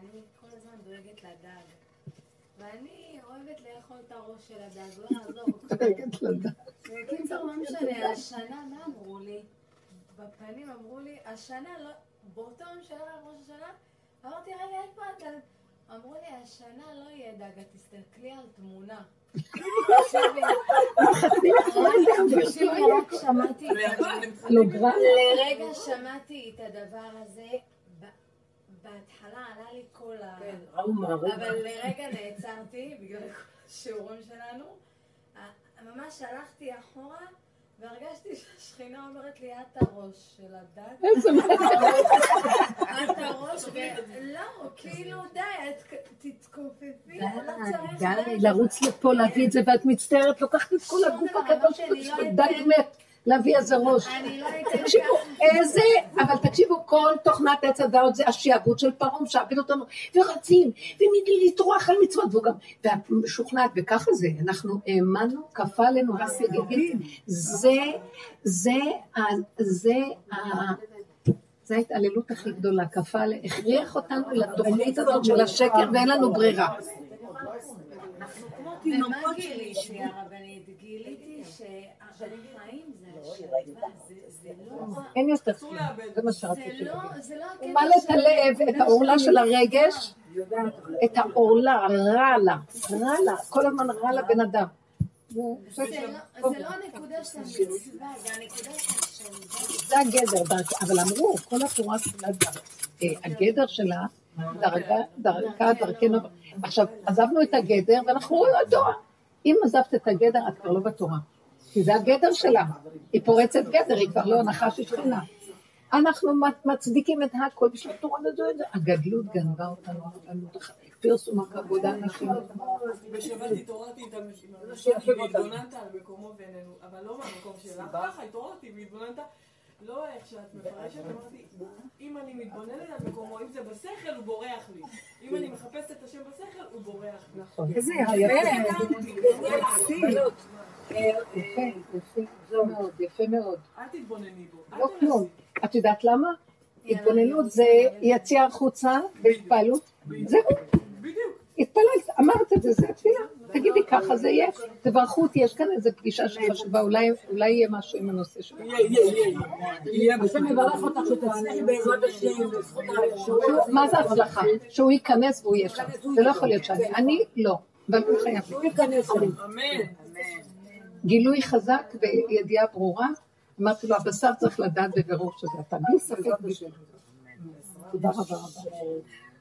שאני כל הזמן דואגת לדג. ואני אוהבת לאכול את הראש של הדג, לא כלום. [LAUGHS] דואגת לדעת. בקיצור, לא משנה, השנה, מה אמרו לי? בפנים אמרו לי, השנה לא, באותו יום שהיה ראש השנה, אמרתי, רגע, איפה הדג? אמרו לי, השנה לא יהיה דג, את תסתכלי על תמונה. [LAUGHS] לרגע שמעתי את הדבר הזה, בהתחלה עלה לי כל ה... ראו מערב. אבל לרגע נעצרתי, [LAUGHS] בגלל השיעורים שלנו. ממש הלכתי אחורה, והרגשתי שהשכינה אומרת לי, את הראש של הדג. איזה את הראש, ולא, כאילו, די, את תתכופפי, לא צריך... די, לרוץ לפה, להביא את זה, ואת מצטערת, לוקחת את כל הגוף יש לא אתן- דג מת, להביא איזה ראש. לא תקשיבו. איזה, אבל תקשיבו, כל תוכנת עץ הדעות זה השעבוד של פרעה, משעבד אותנו, ורצים, ולטרוח על מצוות, והוא גם, ואת משוכנעת, וככה זה, אנחנו האמנו, כפה עלינו, זה, זה, ה- זה, ה- זה ההתעללות הכי גדולה, כפה, הכריח אותנו לתוכנית הזאת של השקר, ואין לנו ברירה. ומה גיליתי, הרבנית? גיליתי שהחיים זה השלווה, זה- זה לא... אין יותר כלום. זה מה שרציתי לא, להגיד. לא הוא מעלה את הלב, את העורלה של הרגש, את העורלה, רע לה, רע לה, כל הזמן רע לבן אדם. זה לא- לא הנקודה של המצווה, זה הנקודה של השלווה. זה הגדר, אבל אמרו, כל התורה כולה דר- אה, הגדר שלה, דרכה, דרכנו. עכשיו, עזבנו את הגדר, ואנחנו רואים התורה. אם עזבת את הגדר, את כבר לא בתורה. כי זה הגדר שלה. היא פורצת גדר, היא כבר לא נחש שכינה. אנחנו מצדיקים את הכל בשביל התורה וזו את זה. הגדלות גנבה אותנו, פרסום הכבוד האנשים. בשבת התעוררתי איתם והתבוננת על מקומו ואיננו, אבל לא מהמקום שלך, ככה התעוררתי והתבוננת, לא איך שאת מפרשת, אמרתי, אם אני מתבוננת על מקומו, אם זה בשכל, הוא בורח לי. אם אני מחפשת את השם בשכל, הוא בורח לי. נכון. איזה יפה. יפה, יפה, יפה מאוד, יפה מאוד. אל תתבונני בו. אל לא. כלום. את יודעת למה? התבוננות זה יציאה החוצה בהתפעלות. זהו, בדיוק. התפללת, אמרת את זה, זה התפילה. תגידי ככה זה יהיה, תברכו אותי, יש כאן איזו פגישה שחשובה, אולי יהיה משהו עם הנושא שלו. יהיה, יהיה, יהיה. יהיה, השם יברך אותך שתצליחי בעזרת השם, בזכות האפשרות. מה זה הצלחה? שהוא ייכנס והוא יהיה שם. זה לא יכול להיות שאני. אני לא, אבל הוא חייב. שהוא ייכנס אליו. גילוי חזק וידיעה ברורה. אמרתי לו, הבשר צריך לדעת בבירור שזה אתה, בלי ספק. תודה רבה רבה.